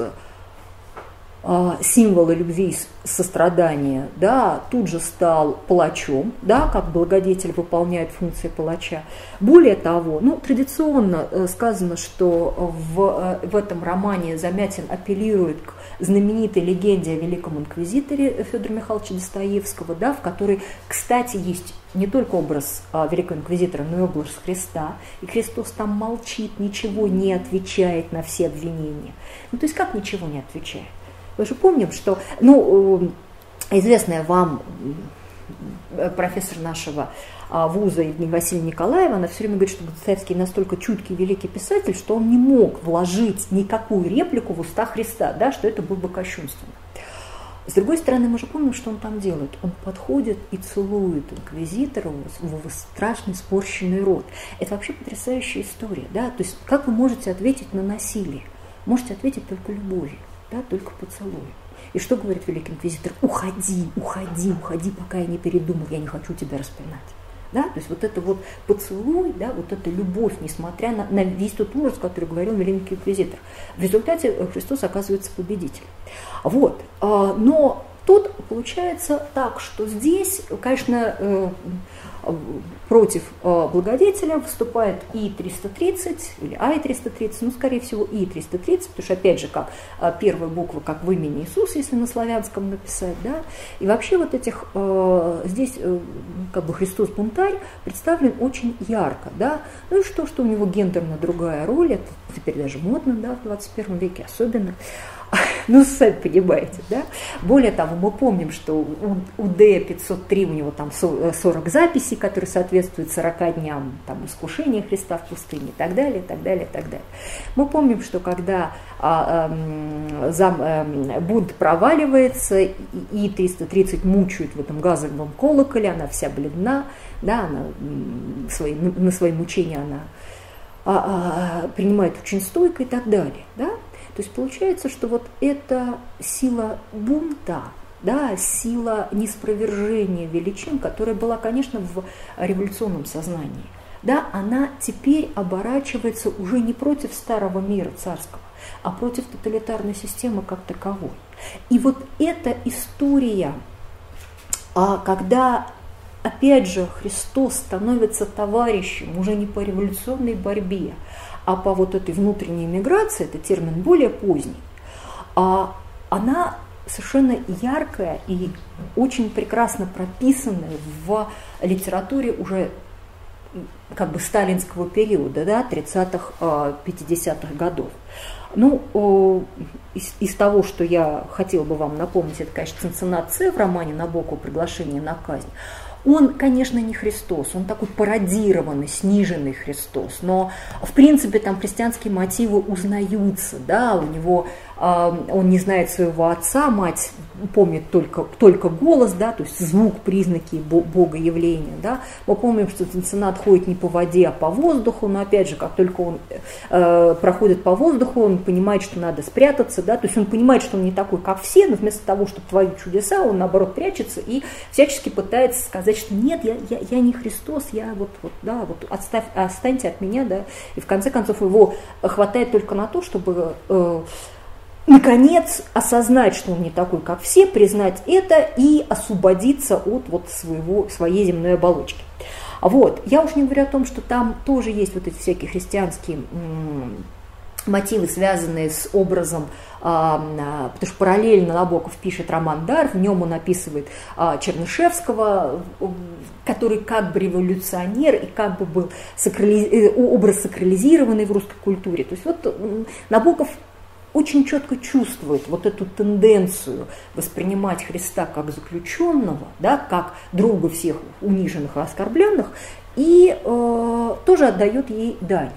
символы любви и сострадания, да, тут же стал палачом, да, как благодетель выполняет функции палача. Более того, ну, традиционно э, сказано, что в, э, в этом романе Замятин апеллирует к знаменитой легенде о великом инквизиторе Федора Михайловича Достоевского, да, в которой, кстати, есть не только образ а, великого инквизитора, но и образ Христа. И Христос там молчит, ничего не отвечает на все обвинения. Ну, то есть как ничего не отвечает? Мы же помним, что, ну, э, известная вам профессор нашего а, вуза Евгения Васильевна Николаева, она все время говорит, что Достоевский настолько чуткий великий писатель, что он не мог вложить никакую реплику в уста Христа, да, что это было бы кощунственно. С другой стороны, мы же помним, что он там делает. Он подходит и целует инквизитора в его страшный спорщенный рот. Это вообще потрясающая история. Да? То есть как вы можете ответить на насилие? Можете ответить только любовью да, только поцелуй. И что говорит великий инквизитор? Уходи, уходи, уходи, пока я не передумал, я не хочу тебя распинать. Да? То есть вот это вот поцелуй, да, вот эта любовь, несмотря на, на весь тот ужас, который говорил Великий Инквизитор. В результате Христос оказывается победителем. Вот. А, но тут получается так, что здесь, конечно, э, против э, благодетеля выступает И-330 или Ай-330, ну, скорее всего, И-330, потому что, опять же, как э, первая буква, как в имени Иисус, если на славянском написать, да, и вообще вот этих, э, здесь как бы Христос-бунтарь представлен очень ярко, да, ну и что, что у него гендерно другая роль, это теперь даже модно, да, в 21 веке особенно, ну, сами понимаете, да? Более того, мы помним, что у, у Д-503 у него там 40 записей, которые соответствуют 40 дням там, искушения Христа в пустыне и так далее, и так далее, и так далее. Мы помним, что когда а, а, зам, а, бунт проваливается, и 330 мучают в этом газовом колоколе, она вся бледна, да, она свои, на свои мучения она а, а, принимает очень стойко и так далее. Да? То есть получается, что вот эта сила бунта, да, сила неспровержения величин, которая была, конечно, в революционном сознании, да, она теперь оборачивается уже не против старого мира царского, а против тоталитарной системы как таковой. И вот эта история, а когда опять же Христос становится товарищем уже не по революционной борьбе, а по вот этой внутренней миграции, это термин более поздний, а она совершенно яркая и очень прекрасно прописанная в литературе уже как бы сталинского периода, да, 30-х, 50-х годов. Ну, из, из того, что я хотела бы вам напомнить, это, конечно, Цинциннат в романе «Набоку. Приглашение на казнь». Он, конечно, не Христос, он такой пародированный, сниженный Христос, но, в принципе, там христианские мотивы узнаются, да, у него он не знает своего отца, мать помнит только, только голос, да, то есть звук, признаки Бога явления. Да. Мы помним, что Цинциннат ходит не по воде, а по воздуху, но опять же, как только он э, проходит по воздуху, он понимает, что надо спрятаться, да, то есть он понимает, что он не такой, как все, но вместо того, чтобы творить чудеса, он наоборот прячется и всячески пытается сказать, что нет, я, я, я не Христос, я вот, вот, да, вот отставь, останьте от меня, да, и в конце концов его хватает только на то, чтобы э, наконец осознать, что он не такой, как все, признать это и освободиться от вот своего, своей земной оболочки. Вот. Я уж не говорю о том, что там тоже есть вот эти всякие христианские мотивы, связанные с образом, а, а, потому что параллельно Набоков пишет роман «Дар», в нем он описывает а, Чернышевского, который как бы революционер и как бы был сакрали... Э, образ сакрализированный в русской культуре. То есть вот Набоков очень четко чувствует вот эту тенденцию воспринимать Христа как заключенного, да, как друга всех униженных и оскорбленных, и э, тоже отдает ей дань.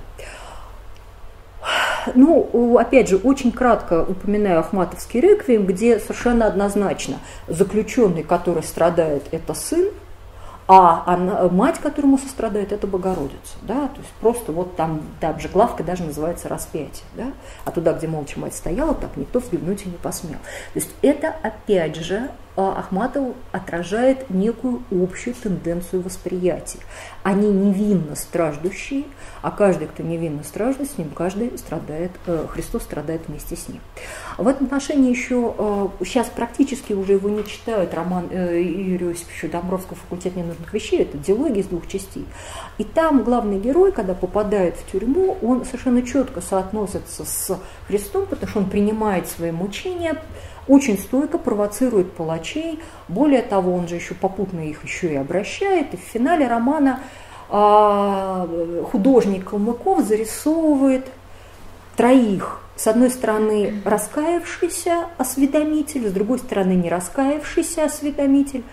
ну, опять же, очень кратко упоминаю Ахматовский реквием, где совершенно однозначно заключенный, который страдает, это сын, а она, мать, которому сострадает, это Богородица. Да? То есть просто вот там, там же главка даже называется распятие. Да? А туда, где молча мать стояла, так никто взглянуть и не посмел. То есть это опять же а Ахматов отражает некую общую тенденцию восприятия. Они невинно страждущие, а каждый, кто невинно страждет, с ним каждый страдает, э, Христос страдает вместе с ним. В этом отношении еще э, сейчас практически уже его не читают роман э, Юрия Осиповича Домбровского «Факультет ненужных вещей», это диалоги из двух частей. И там главный герой, когда попадает в тюрьму, он совершенно четко соотносится с Христом, потому что он принимает свои мучения, очень стойко провоцирует палачей. Более того, он же еще попутно их еще и обращает. И в финале романа а, художник Калмыков зарисовывает троих. С одной стороны, раскаявшийся осведомитель, с другой стороны, не раскаявшийся осведомитель –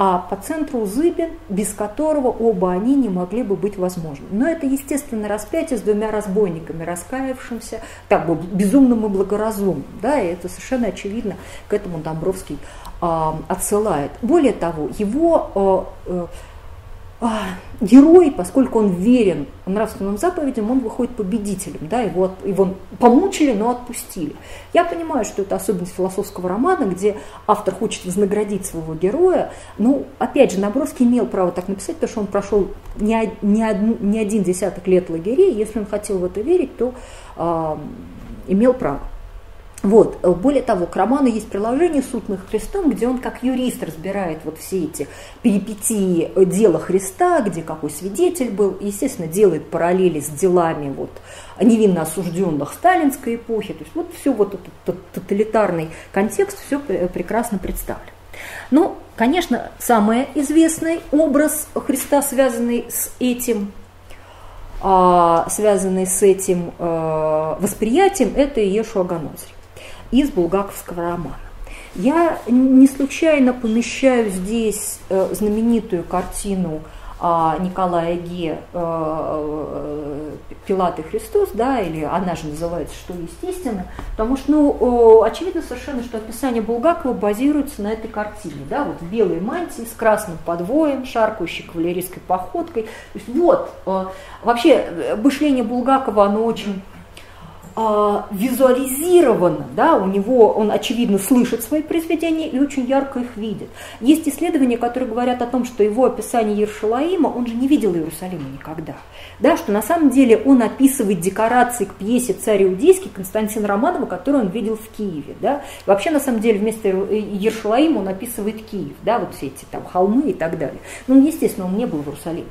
а по центру Зыбин, без которого оба они не могли бы быть возможны. Но это, естественно, распятие с двумя разбойниками, раскаявшимся, так бы безумным и благоразумным. Да, и это совершенно очевидно, к этому Домбровский э, отсылает. Более того, его э, а, герой, поскольку он верен нравственным заповедям, он выходит победителем, да, его, его помучили, но отпустили. Я понимаю, что это особенность философского романа, где автор хочет вознаградить своего героя, ну, опять же, Набровский имел право так написать, потому что он прошел не, не, не один десяток лет лагерей, если он хотел в это верить, то э, имел право. Вот. Более того, к роману есть приложение «Суд над Христом», где он как юрист разбирает вот все эти перипетии дела Христа, где какой свидетель был, и, естественно, делает параллели с делами вот, невинно осужденных сталинской эпохи. То есть вот все вот этот тоталитарный контекст, все прекрасно представлен. Ну, конечно, самый известный образ Христа, связанный с этим а, связанный с этим э, восприятием, это Иешуа Ганоцри из булгаковского романа. Я не случайно помещаю здесь э, знаменитую картину а, Николая Ге э, «Пилат и Христос», да, или она же называется «Что естественно», потому что, ну, очевидно совершенно, что описание Булгакова базируется на этой картине, да, вот в белой мантии с красным подвоем, шаркающей кавалерийской походкой. То есть вот, э, вообще, мышление Булгакова, оно очень а, визуализировано, да, у него он очевидно слышит свои произведения и очень ярко их видит. Есть исследования, которые говорят о том, что его описание Ершалаима, он же не видел Иерусалима никогда, да, что на самом деле он описывает декорации к пьесе «Царь Иудейский» Константина Романова, которую он видел в Киеве, да. Вообще, на самом деле, вместо Ершалаима он описывает Киев, да, вот все эти там холмы и так далее. Ну, естественно, он не был в Иерусалиме.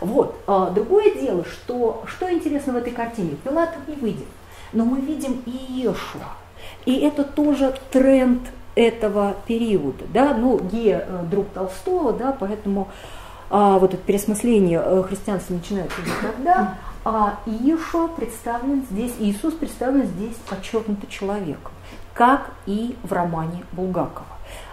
Вот. А другое дело, что, что интересно в этой картине, Пилат не выйдет но мы видим и Иешуа. И это тоже тренд этого периода. Да? Ну, Ге э, друг Толстого, да, поэтому а, вот это переосмысление э, христианства начинается уже тогда, а Иешуа представлен здесь, Иисус представлен здесь подчеркнуто человеком, как и в романе Булгакова.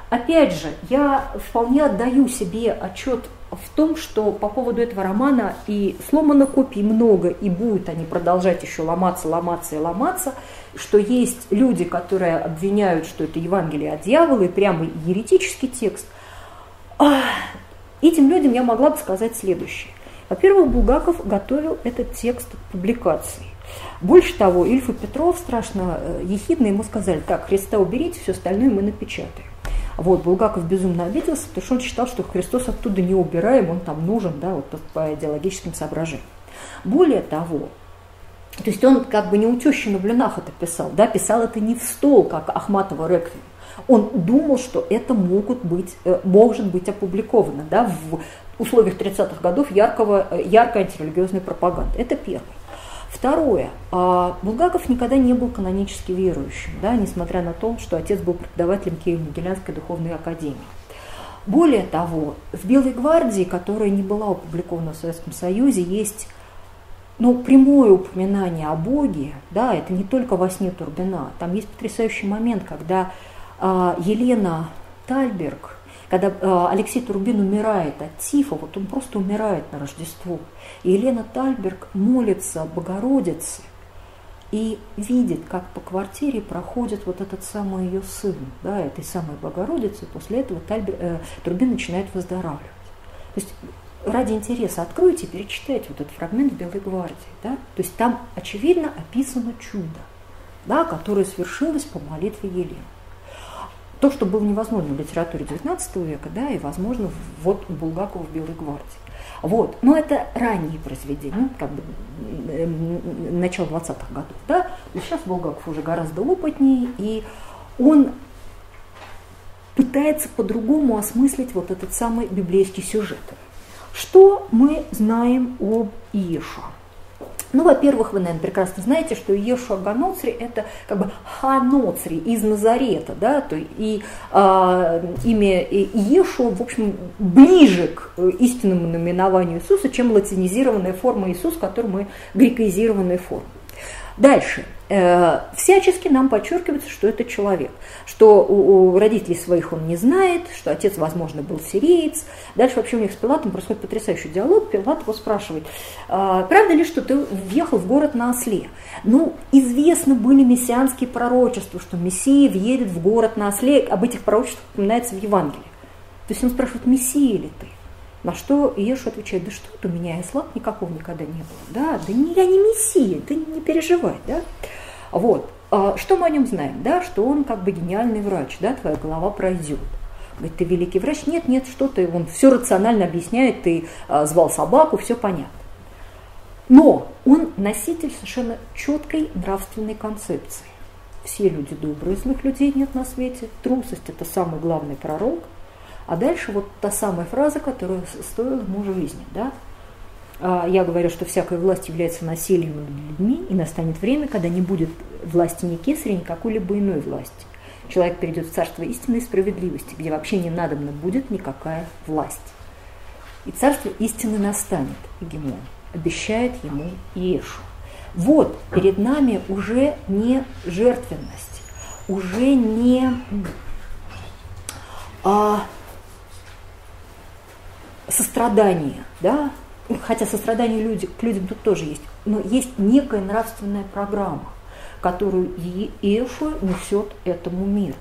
Опять же, я вполне отдаю себе отчет в том, что по поводу этого романа и сломано копий много, и будут они продолжать еще ломаться, ломаться и ломаться, что есть люди, которые обвиняют, что это Евангелие от дьявола, и прямо еретический текст. Этим людям я могла бы сказать следующее. Во-первых, Булгаков готовил этот текст к публикации. Больше того, Ильф и Петров страшно э, ехидно ему сказали, так, Христа уберите, все остальное мы напечатаем. Вот, Булгаков безумно обиделся, потому что он считал, что Христос оттуда не убираем, он там нужен, да, вот по, идеологическим соображениям. Более того, то есть он как бы не у тещи на блинах это писал, да, писал это не в стол, как Ахматова Реквием. Он думал, что это могут быть, э, может быть опубликовано да, в условиях 30-х годов яркого, э, яркой антирелигиозной пропаганды. Это первое. Второе. А, Булгаков никогда не был канонически верующим, да, несмотря на то, что отец был преподавателем Киево-Могилянской духовной академии. Более того, в «Белой гвардии», которая не была опубликована в Советском Союзе, есть ну, прямое упоминание о Боге, да, это не только во сне Турбина, там есть потрясающий момент, когда а, Елена Тальберг когда э, Алексей Турбин умирает от тифа, вот он просто умирает на Рождество. И Елена Тальберг молится Богородице, и видит, как по квартире проходит вот этот самый ее сын, да, этой самой Богородицы, после этого Тальбер, э, Турбин начинает выздоравливать. То есть ради интереса откройте и перечитайте вот этот фрагмент в Белой гвардии. Да? То есть там, очевидно, описано чудо, да, которое свершилось по молитве Елены. То, что было невозможно в литературе XIX века, да, и возможно вот у Булгакова в Белой гвардии. Вот. Но это ранние произведения, ну, как бы начало 20-х годов. Да? И сейчас Булгаков уже гораздо опытнее, и он пытается по-другому осмыслить вот этот самый библейский сюжет. Что мы знаем об Иешуа? Ну, во-первых, вы, наверное, прекрасно знаете, что Иешуа Ганоцри – это как бы Ханоцри из Назарета, да, то и э, имя Иешуа, в общем, ближе к истинному наименованию Иисуса, чем латинизированная форма Иисуса, которую мы грекоизированная форма. Дальше. Э, всячески нам подчеркивается, что это человек, что у, родителей своих он не знает, что отец, возможно, был сириец. Дальше вообще у них с Пилатом происходит потрясающий диалог. Пилат его спрашивает, «А, правда ли, что ты въехал в город на осле? Ну, известны были мессианские пророчества, что Мессия въедет в город на осле. Об этих пророчествах упоминается в Евангелии. То есть он спрашивает, Мессия ли ты? На что Иешу отвечает, да что у меня, я слаб никакого никогда не было. Да, да не, я не мессия, ты не переживай. Да? Вот. А что мы о нем знаем? Да, что он как бы гениальный врач, да, твоя голова пройдет. Говорит, ты великий врач? Нет, нет, что ты, он все рационально объясняет, ты а, звал собаку, все понятно. Но он носитель совершенно четкой нравственной концепции. Все люди добрые, злых людей нет на свете. Трусость – это самый главный пророк – а дальше вот та самая фраза, которая стоила ему жизни. Да? А я говорю, что всякая власть является насилием над людьми, и настанет время, когда не будет власти ни кесаря, ни какой-либо иной власти. Человек перейдет в царство истинной справедливости, где вообще не надобно будет никакая власть. И царство истины настанет, Егемон, обещает ему Иешу. Вот, перед нами уже не жертвенность, уже не а, сострадание, да, хотя сострадание люди, к людям тут тоже есть, но есть некая нравственная программа, которую Иешуа несет этому миру.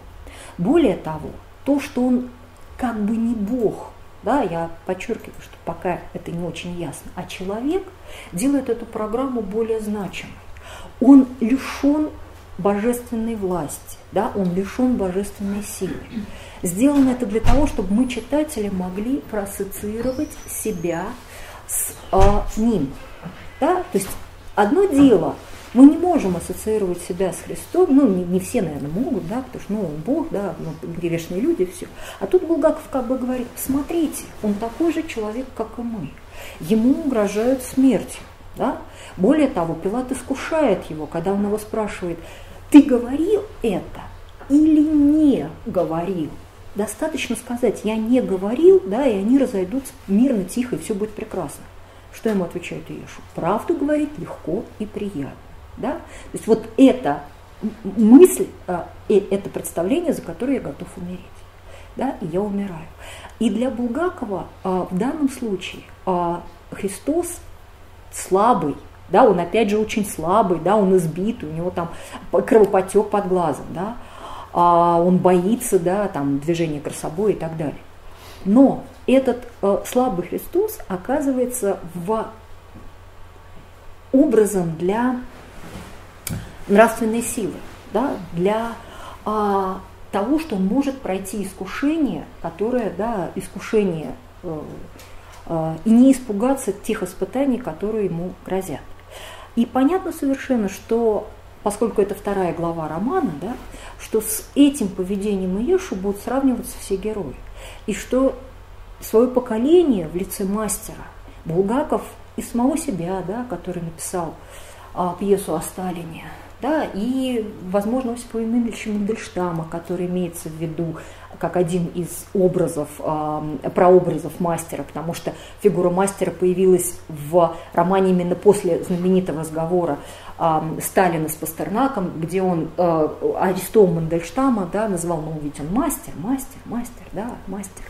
Более того, то, что он как бы не Бог, да, я подчеркиваю, что пока это не очень ясно, а человек делает эту программу более значимой. Он лишен божественной власти, да, он лишен божественной силы. Сделано это для того, чтобы мы, читатели, могли проассоциировать себя с а, ним. Да? То есть одно дело, мы не можем ассоциировать себя с Христом, ну, не, не все, наверное, могут, да, потому что, ну, он Бог, да, ну, грешные люди, все. А тут Булгаков как бы говорит, смотрите, он такой же человек, как и мы. Ему угрожают смертью, да. Более того, Пилат искушает его, когда он его спрашивает, ты говорил это или не говорил? Достаточно сказать, я не говорил, да, и они разойдутся мирно, тихо, и все будет прекрасно. Что ему отвечает Иешу? Правду говорить легко и приятно. Да? То есть вот эта мысль, а, это представление, за которое я готов умереть. Да, и я умираю. И для Булгакова а, в данном случае а, Христос слабый, да, он опять же очень слабый, да, он избитый, у него там кровопотек под глазом, да, а он боится, да, там движения красобой и так далее. Но этот э, слабый Христос оказывается в образом для нравственной силы, да, для а, того, что он может пройти искушение, которое, да, искушение, э, э, и не испугаться тех испытаний, которые ему грозят. И понятно совершенно, что поскольку это вторая глава романа, да, что с этим поведением Иешу будут сравниваться все герои. И что свое поколение в лице мастера Булгаков и самого себя, да, который написал а, пьесу о Сталине, да, и, возможно, Осипа Емельевича Мандельштама, который имеется в виду как один из образов, э, прообразов мастера, потому что фигура мастера появилась в романе именно после знаменитого разговора Сталина с Пастернаком, где он э, арестовал Мандельштама, да, назвал, ну ведь он мастер, мастер, мастер, да, мастер.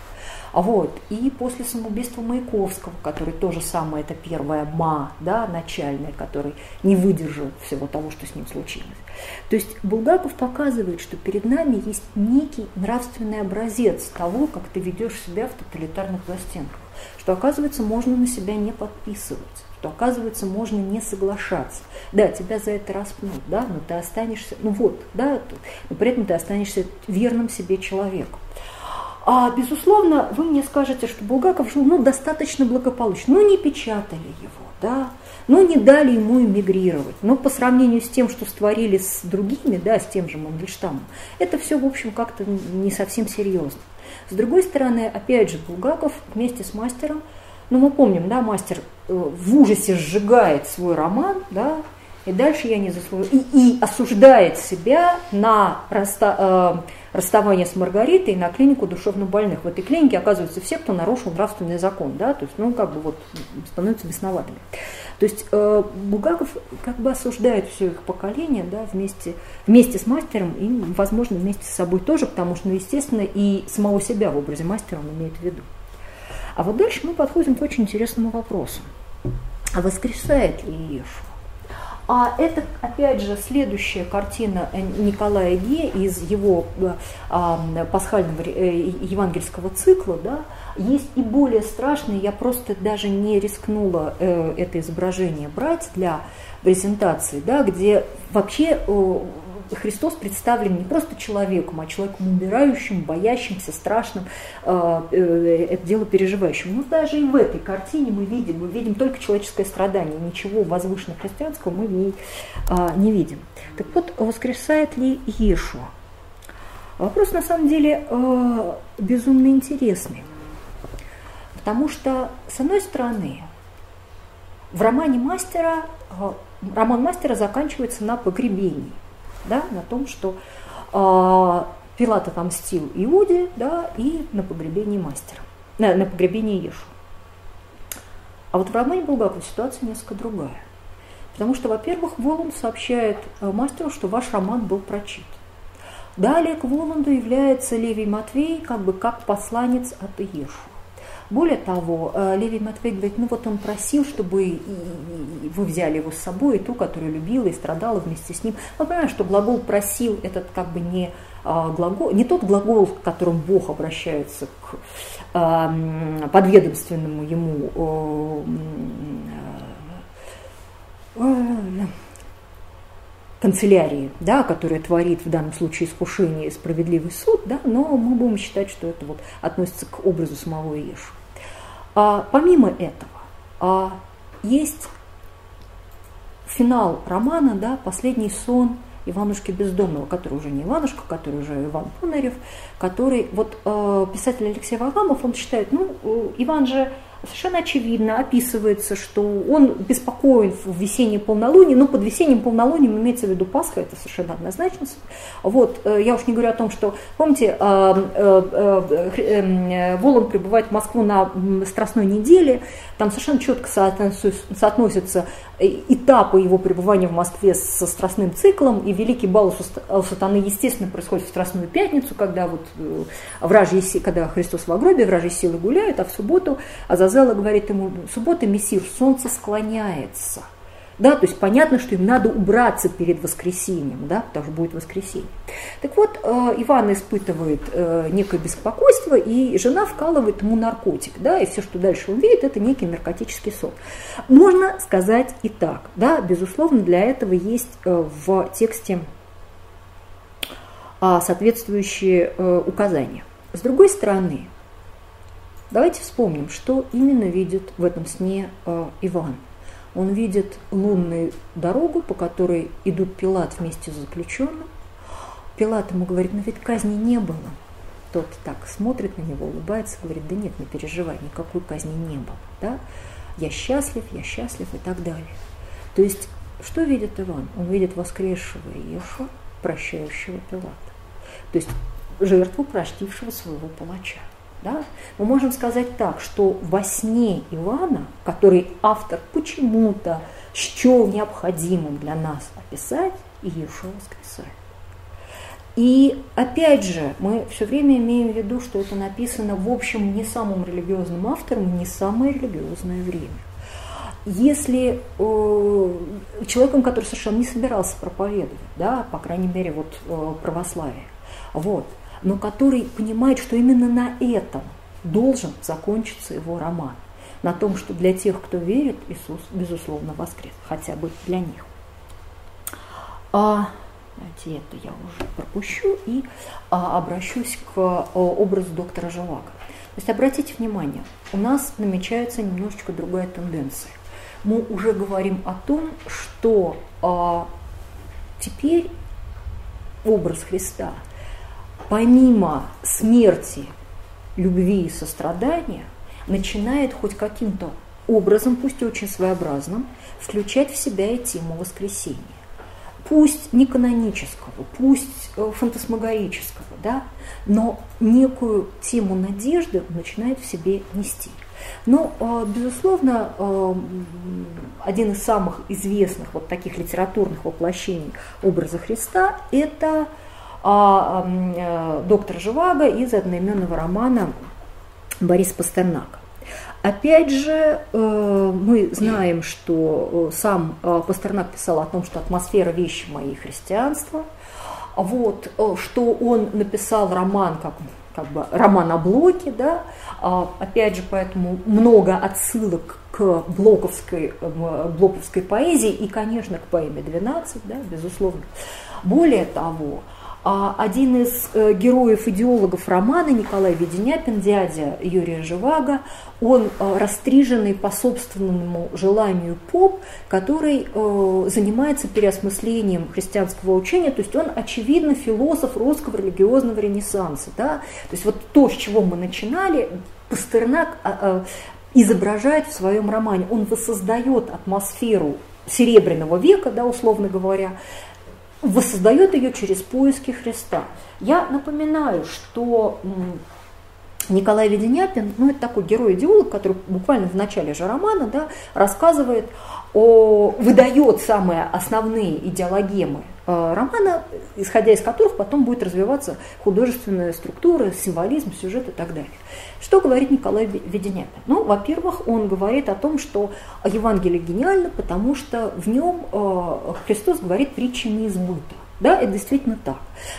Вот, и после самоубийства Маяковского, который тоже самое, это первая ма, да, начальная, который не выдержал всего того, что с ним случилось. То есть Булгаков показывает, что перед нами есть некий нравственный образец того, как ты ведешь себя в тоталитарных застенках, что, оказывается, можно на себя не подписывать что, оказывается, можно не соглашаться. Да, тебя за это распнут, да, но ты останешься, ну вот, да, но при этом ты останешься верным себе человеком. А, безусловно, вы мне скажете, что Булгаков жил ну, достаточно благополучно, но не печатали его, да, но не дали ему эмигрировать. Но по сравнению с тем, что створили с другими, да, с тем же Мандельштамом, это все, в общем, как-то не совсем серьезно. С другой стороны, опять же, Булгаков вместе с мастером – ну, мы помним, да, мастер э, в ужасе сжигает свой роман, да, и дальше я не заслужил, и, и осуждает себя на раста, э, расставание с Маргаритой на клинику душевнобольных. В этой клинике оказываются все, кто нарушил нравственный закон, да, то есть, ну, как бы вот становятся бесноватыми. То есть э, Булгаков как бы осуждает все их поколение, да, вместе, вместе с мастером и, возможно, вместе с собой тоже, потому что, ну, естественно, и самого себя в образе мастера он имеет в виду. А вот дальше мы подходим к очень интересному вопросу. А воскресает ли Иешуа? А это, опять же, следующая картина Николая Ге из его а, пасхального э, евангельского цикла. Да, есть и более страшные, я просто даже не рискнула э, это изображение брать для презентации, да, где вообще Христос представлен не просто человеком, а человеком умирающим, боящимся, страшным, э, э, это дело переживающим. Но даже и в этой картине мы видим, мы видим только человеческое страдание, ничего возвышенно христианского мы в ней а, не видим. Так вот, воскресает ли Иешуа? Вопрос на самом деле э, безумно интересный. Потому что, с одной стороны, в романе мастера, роман мастера заканчивается на погребении да, на том, что э, Пилат отомстил Иуде да, и на погребении мастера, на, на погребении Ешу. А вот в романе Булгакова ситуация несколько другая. Потому что, во-первых, Воланд сообщает э, мастеру, что ваш роман был прочит. Далее к Воланду является Левий Матвей как бы как посланец от Иешу. Более того, э, Левий Матвей говорит, ну вот он просил, чтобы вы взяли его с собой, и ту, которую любила и страдала вместе с ним. Мы понимаем, что глагол «просил» этот как бы не а, глагол, не тот глагол, к которому Бог обращается к э, подведомственному ему э, канцелярии, да, которая творит в данном случае искушение и справедливый суд, да, но мы будем считать, что это вот относится к образу самого Иешу. А, помимо этого, а, есть финал романа, да, последний сон Иванушки Бездомного, который уже не Иванушка, который уже Иван Пунарев, который, вот э, писатель Алексей Варламов, он считает, ну, э, Иван же совершенно очевидно описывается, что он беспокоен в весеннее полнолуние, но под весенним полнолунием имеется в виду Пасха, это совершенно однозначно. Вот, э, я уж не говорю о том, что, помните, э, э, Воланд прибывает в Москву на Страстной неделе, там совершенно четко соотносятся этапы его пребывания в Москве со Страстным циклом, и Великий бал у сатаны, естественно, происходит в Страстную пятницу, когда вот вражьи, когда Христос в гробе, вражьи силы гуляют, а в субботу Азазела говорит ему, суббота мессир, солнце склоняется. Да, то есть понятно, что им надо убраться перед воскресеньем, да, потому что будет воскресенье. Так вот, э, Иван испытывает э, некое беспокойство, и жена вкалывает ему наркотик, да, и все, что дальше он видит, это некий наркотический сон. Можно сказать и так, да, безусловно, для этого есть э, в тексте а, соответствующие указания. С другой стороны, Давайте вспомним, что именно видит в этом сне Иван. Он видит лунную дорогу, по которой идут Пилат вместе с заключенным. Пилат ему говорит, ну ведь казни не было. Тот так смотрит на него, улыбается, говорит, да нет, не переживай, никакой казни не было. Да? Я счастлив, я счастлив и так далее. То есть, что видит Иван? Он видит воскресшего Иешуа, прощающего Пилата. То есть, жертву простившего своего палача. Да? Мы можем сказать так, что во сне Иоанна, который автор почему-то счел необходимым для нас описать, Иешуа воскресает. И опять же, мы все время имеем в виду, что это написано, в общем, не самым религиозным автором, не самое религиозное время. Если э, человеком, который совершенно не собирался проповедовать, да, по крайней мере, вот э, православие, вот, но который понимает, что именно на этом должен закончиться его роман, на том, что для тех, кто верит, Иисус, безусловно, воскрес, хотя бы для них. А, знаете, это я уже пропущу и а, обращусь к а, образу доктора Живаго. То есть обратите внимание, у нас намечается немножечко другая тенденция. Мы уже говорим о том, что а, теперь образ Христа, помимо смерти, любви и сострадания, начинает хоть каким-то образом, пусть и очень своеобразным, включать в себя и тему воскресения пусть не канонического, пусть э, фантасмагорического, да, но некую тему надежды начинает в себе нести. Но, э, безусловно, э, один из самых известных вот таких литературных воплощений образа Христа – это доктор Живаго из одноименного романа Бориса Пастернака. Опять же, э, мы знаем, что э, сам э, Пастернак писал о том, что атмосфера вещи моей христианства. Вот, что он написал роман, как, как бы роман о Блоке, да, а, опять же, поэтому много отсылок к блоковской, блоковской поэзии и, конечно, к поэме «12», да, безусловно. Более того, а один из э, героев-идеологов романа Николай Веденяпин, дядя Юрия Живаго, он э, растриженный по собственному желанию поп, который э, занимается переосмыслением христианского учения, то есть он, очевидно, философ русского религиозного ренессанса. Да? То есть вот то, с чего мы начинали, Пастернак изображает в своем романе. Он воссоздает атмосферу Серебряного века, да, условно говоря, воссоздает ее через поиски Христа. Я напоминаю, что Николай Веденяпин, ну это такой герой-идеолог, который буквально в начале же романа да, рассказывает о, выдает самые основные идеологемы романа, исходя из которых потом будет развиваться художественная структура, символизм, сюжет и так далее. Что говорит Николай Веденяпин? Ну, во-первых, он говорит о том, что Евангелие гениально, потому что в нем э, Христос говорит притчами избыта. Да, это действительно так.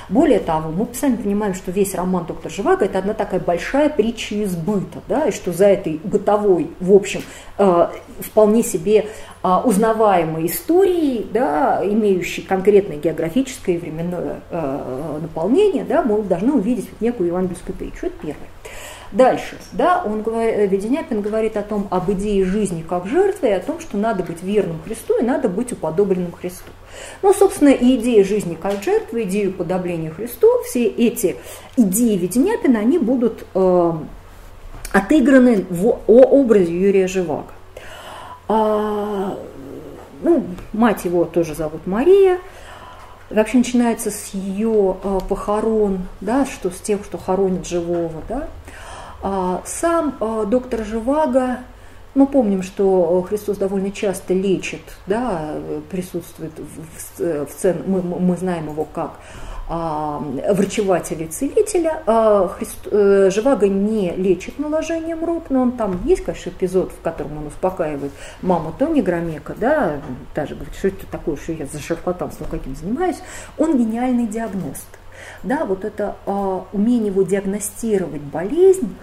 Более того, мы сами понимаем, что весь роман «Доктор Живаго» – это одна такая большая притча избыта, да, и что за этой бытовой, в общем, э, вполне себе э, узнаваемой историей, да, имеющей конкретное географическое и временное э, наполнение, да, мы должны увидеть вот некую евангельскую притчу. Это первое. Дальше, да, он э, Веденяпин говорит о том, об идее жизни как жертвы и о том, что надо быть верным Христу и надо быть уподобленным Христу. Ну, собственно, и идея жизни как жертвы, идея уподобления Христу, все эти идеи Веденяпина, они будут э, отыграны в о образе Юрия Живаго. А, ну, мать его тоже зовут Мария. Вообще начинается с ее э, похорон, да, что с тех, что хоронит живого, да. А сам а, доктор Живаго, мы помним, что Христос довольно часто лечит, да, присутствует в, в, в цен, мы, мы знаем его как а, врачевателя и целителя. Христ, а, Живаго не лечит наложением рук, но он там есть, конечно, эпизод, в котором он успокаивает маму Тони Громека, да, даже говорит, что это такое, что я за шарлатанством каким занимаюсь. Он гениальный диагност. Да, вот это умение его диагностировать болезнь,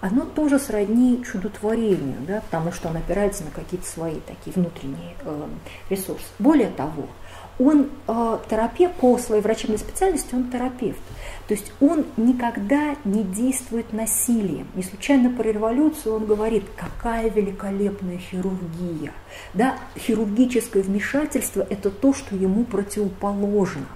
оно тоже сродни чудотворению, да, потому что он опирается на какие-то свои такие внутренние э, ресурсы. Более того, он э, терапевт по своей врачебной специальности, он терапевт. То есть он никогда не действует насилием. Не случайно по революции он говорит, какая великолепная хирургия. Да, хирургическое вмешательство – это то, что ему противоположно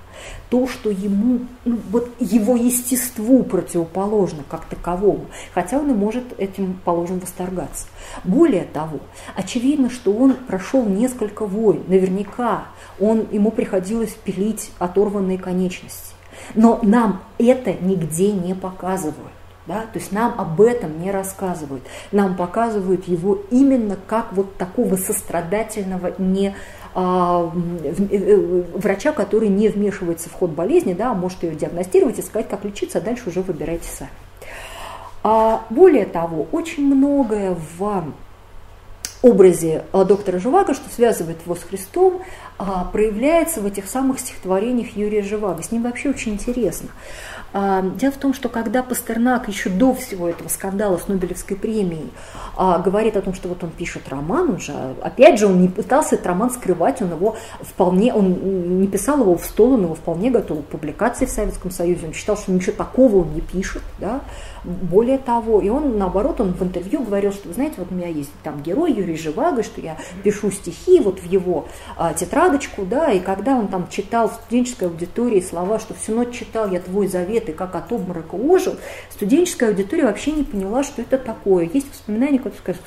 то, что ему, ну, вот его естеству противоположно как таковому, хотя он и может этим положим восторгаться. Более того, очевидно, что он прошел несколько войн, наверняка он, ему приходилось пилить оторванные конечности. Но нам это нигде не показывают. Да? То есть нам об этом не рассказывают. Нам показывают его именно как вот такого сострадательного, не а, врача, который не вмешивается в ход болезни, да, может ее диагностировать и сказать, как лечиться, а дальше уже выбирайте сами. А более того, очень многое в образе доктора Живаго, что связывает его с Христом, проявляется в этих самых стихотворениях Юрия Живаго. С ним вообще очень интересно. А, дело в том, что когда Пастернак еще до всего этого скандала с Нобелевской премией а, говорит о том, что вот он пишет роман, он же, опять же, он не пытался этот роман скрывать, он его вполне, он не писал его в стол, он его вполне готов к публикации в Советском Союзе, он считал, что ничего такого он не пишет, да, более того, и он, наоборот, он в интервью говорил, что, знаете, вот у меня есть там герой Юрий Живаго, что я пишу стихи вот в его а, тетрадочку, да, и когда он там читал в студенческой аудитории слова, что всю ночь читал я твой завет и как от обморока ожил, студенческая аудитория вообще не поняла, что это такое. Есть воспоминания, как сказать,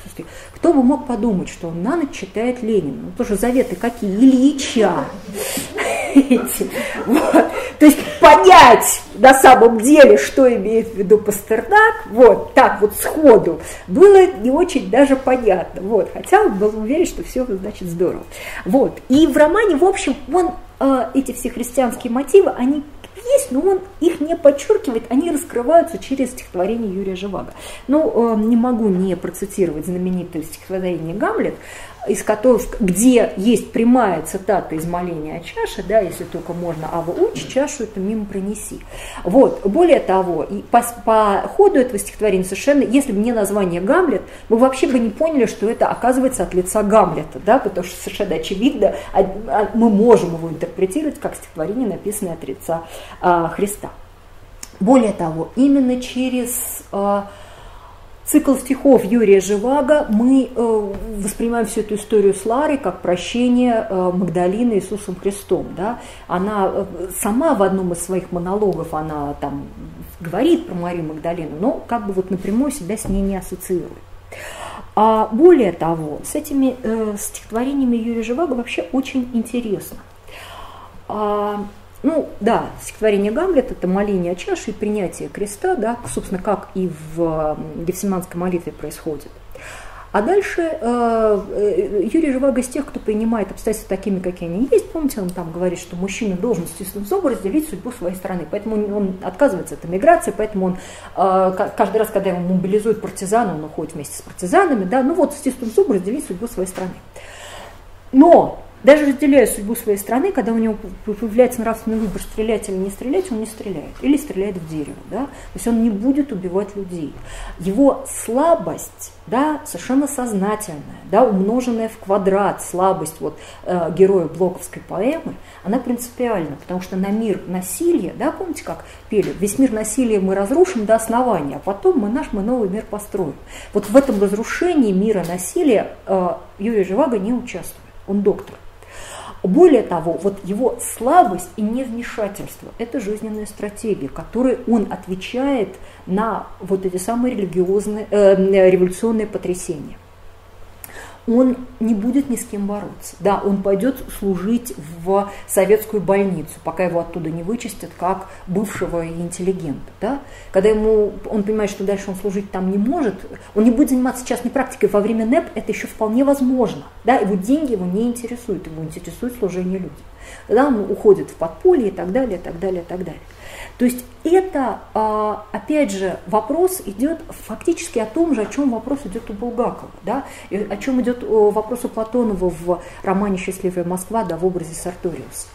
кто бы мог подумать, что он на ночь читает Ленина, ну, тоже заветы какие, Ильича. То есть понять на самом деле, что имеет в виду Пастернак, вот так вот сходу, было не очень даже понятно. Вот, хотя он был уверен, что все значит здорово. Вот. И в романе, в общем, он э, эти все христианские мотивы, они есть, но он их не подчеркивает, они раскрываются через стихотворение Юрия Живаго. Ну, э, не могу не процитировать знаменитое стихотворение «Гамлет», из которых, где есть прямая цитата из моления о чаше, да, если только можно, а вы учи чашу это мимо принеси. Вот, более того, и по, по ходу этого стихотворения совершенно, если бы не название Гамлет, мы вообще бы не поняли, что это оказывается от лица Гамлета, да, потому что совершенно очевидно, а, а, мы можем его интерпретировать как стихотворение, написанное от лица а, Христа. Более того, именно через а, цикл стихов Юрия Живаго мы э, воспринимаем всю эту историю с Ларой как прощение э, Магдалины Иисусом Христом. Да? Она э, сама в одном из своих монологов, она там говорит про Марию Магдалину, но как бы вот напрямую себя с ней не ассоциирует. А более того, с этими э, стихотворениями Юрия Живаго вообще очень интересно. А, ну, да, стихотворение Гамлет – это моление о чаше и принятие креста, да, собственно, как и в Гефсиманской молитве происходит. А дальше э, э, Юрий Живаго из тех, кто принимает обстоятельства такими, какие они есть. Помните, он там говорит, что мужчина должен стиснув зубы разделить судьбу своей страны. Поэтому он, он отказывается от эмиграции, поэтому он э, каждый раз, когда его мобилизуют партизаны, он уходит вместе с партизанами. Да, ну вот, стиснув зубы разделить судьбу своей страны. Но даже разделяя судьбу своей страны, когда у него появляется нравственный выбор, стрелять или не стрелять, он не стреляет. Или стреляет в дерево. Да? То есть он не будет убивать людей. Его слабость, да, совершенно сознательная, да, умноженная в квадрат, слабость вот, э, героя Блоковской поэмы, она принципиальна, потому что на мир насилия, да, помните, как пели, весь мир насилия мы разрушим до основания, а потом мы наш, мы новый мир построим. Вот в этом разрушении мира насилия э, Юрий Живаго не участвует, он доктор. Более того, вот его слабость и невмешательство – это жизненная стратегия, которой он отвечает на вот эти самые религиозные, э, революционные потрясения он не будет ни с кем бороться. Да, он пойдет служить в советскую больницу, пока его оттуда не вычистят как бывшего интеллигента. Да? Когда ему, он понимает, что дальше он служить там не может, он не будет заниматься частной практикой. Во время НЭП это еще вполне возможно. Да? Его деньги его не интересуют, его интересует служение людям. Тогда он уходит в подполье и так далее, и так далее, и так далее. То есть это, а, опять же, вопрос идет фактически о том же, о чем вопрос идет у Булгакова, да? И о чем идет вопрос у Платонова в романе «Счастливая Москва», да, в образе Сарториуса.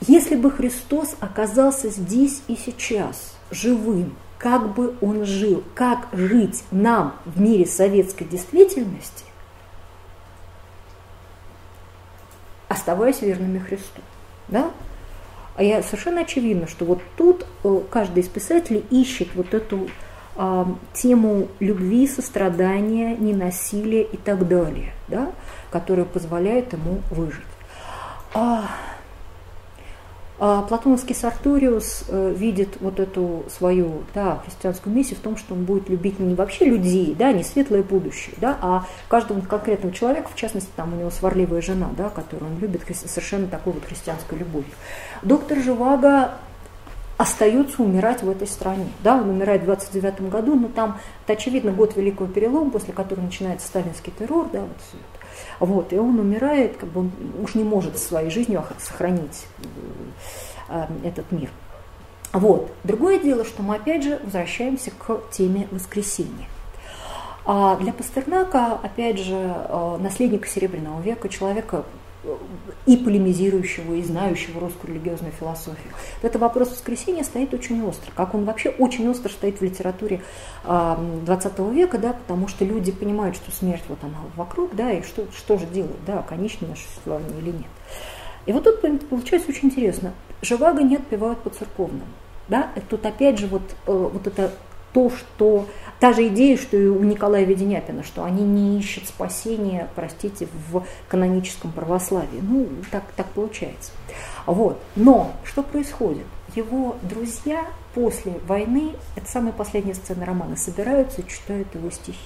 Если бы Христос оказался здесь и сейчас, живым, как бы он жил, как жить нам в мире советской действительности, оставаясь верными Христу. Да? А я совершенно очевидно, что вот тут э, каждый из писателей ищет вот эту а, тему любви, сострадания, ненасилия и так далее, да, которая позволяет ему выжить. А, а Платоновский Сарториус э, видит вот эту свою да, христианскую миссию в том, что он будет любить не вообще людей, да, не светлое будущее, да, а каждого конкретного человека, в частности, там у него сварливая жена, да, которую он любит совершенно такой вот христианской любовью. Доктор Живаго остается умирать в этой стране. Да, он умирает в 29 году, но там, это очевидно, год Великого Перелома, после которого начинается сталинский террор, да, вот все это. Вот, и он умирает, как бы он уж не может своей жизнью сохранить э, этот мир. Вот. Другое дело, что мы опять же возвращаемся к теме воскресения. А для Пастернака, опять же, э, наследника Серебряного века, человека и полемизирующего, и знающего русскую религиозную философию. Это вопрос воскресения стоит очень остро, как он вообще очень остро стоит в литературе XX века, да, потому что люди понимают, что смерть вот она вокруг, да, и что, что же делать, да, конечное наше существование или нет. И вот тут получается очень интересно. Живаго не отпевают по церковному. Да? Тут опять же вот, э, вот это то, что та же идея, что и у Николая Веденяпина, что они не ищут спасения, простите, в каноническом православии. Ну, так, так получается. Вот. Но что происходит? Его друзья после войны, это самая последняя сцена романа, собираются и читают его стихи.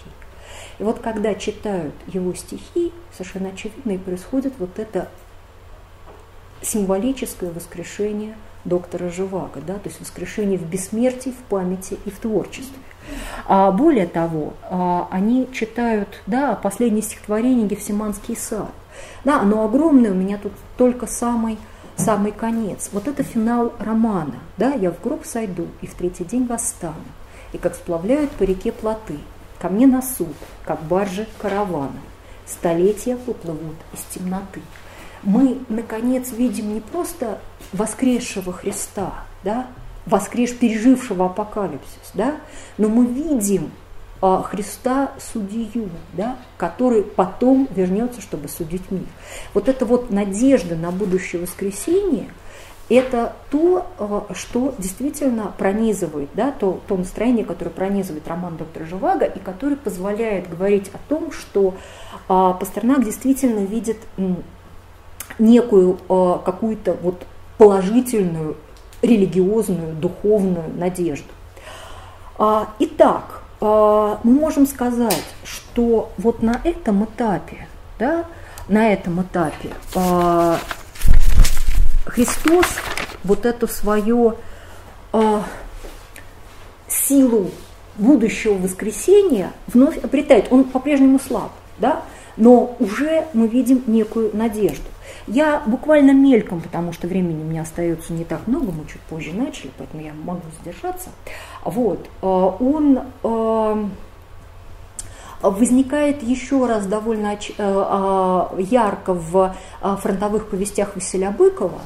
И вот когда читают его стихи, совершенно очевидно и происходит вот это символическое воскрешение – доктора Живаго, да, то есть воскрешение в бессмертии, в памяти и в творчестве. А более того, а, они читают да, последнее стихотворение «Гефсиманский сад». Да, оно огромное, у меня тут только самый, самый конец. Вот это финал романа. Да, «Я в гроб сойду и в третий день восстану, и как сплавляют по реке плоты, ко мне на суд, как баржи каравана, столетия поплывут из темноты» мы, наконец, видим не просто воскресшего Христа, да, воскреш, пережившего апокалипсис, да, но мы видим а, Христа судью, да, который потом вернется, чтобы судить мир. Вот эта вот надежда на будущее воскресение – это то, а, что действительно пронизывает, да, то, то настроение, которое пронизывает роман доктора Живаго и который позволяет говорить о том, что а, Пастернак действительно видит некую э, какую-то вот положительную религиозную, духовную надежду. А, итак, э, мы можем сказать, что вот на этом этапе, да, на этом этапе э, Христос вот эту свою силу будущего воскресения вновь обретает. Он по-прежнему слаб, да, но уже мы видим некую надежду. Я буквально мельком, потому что времени у меня остается не так много, мы чуть позже начали, поэтому я могу задержаться. Вот, э, он э, возникает еще раз довольно э, а, ярко в фронтовых повестях Василия Быкова,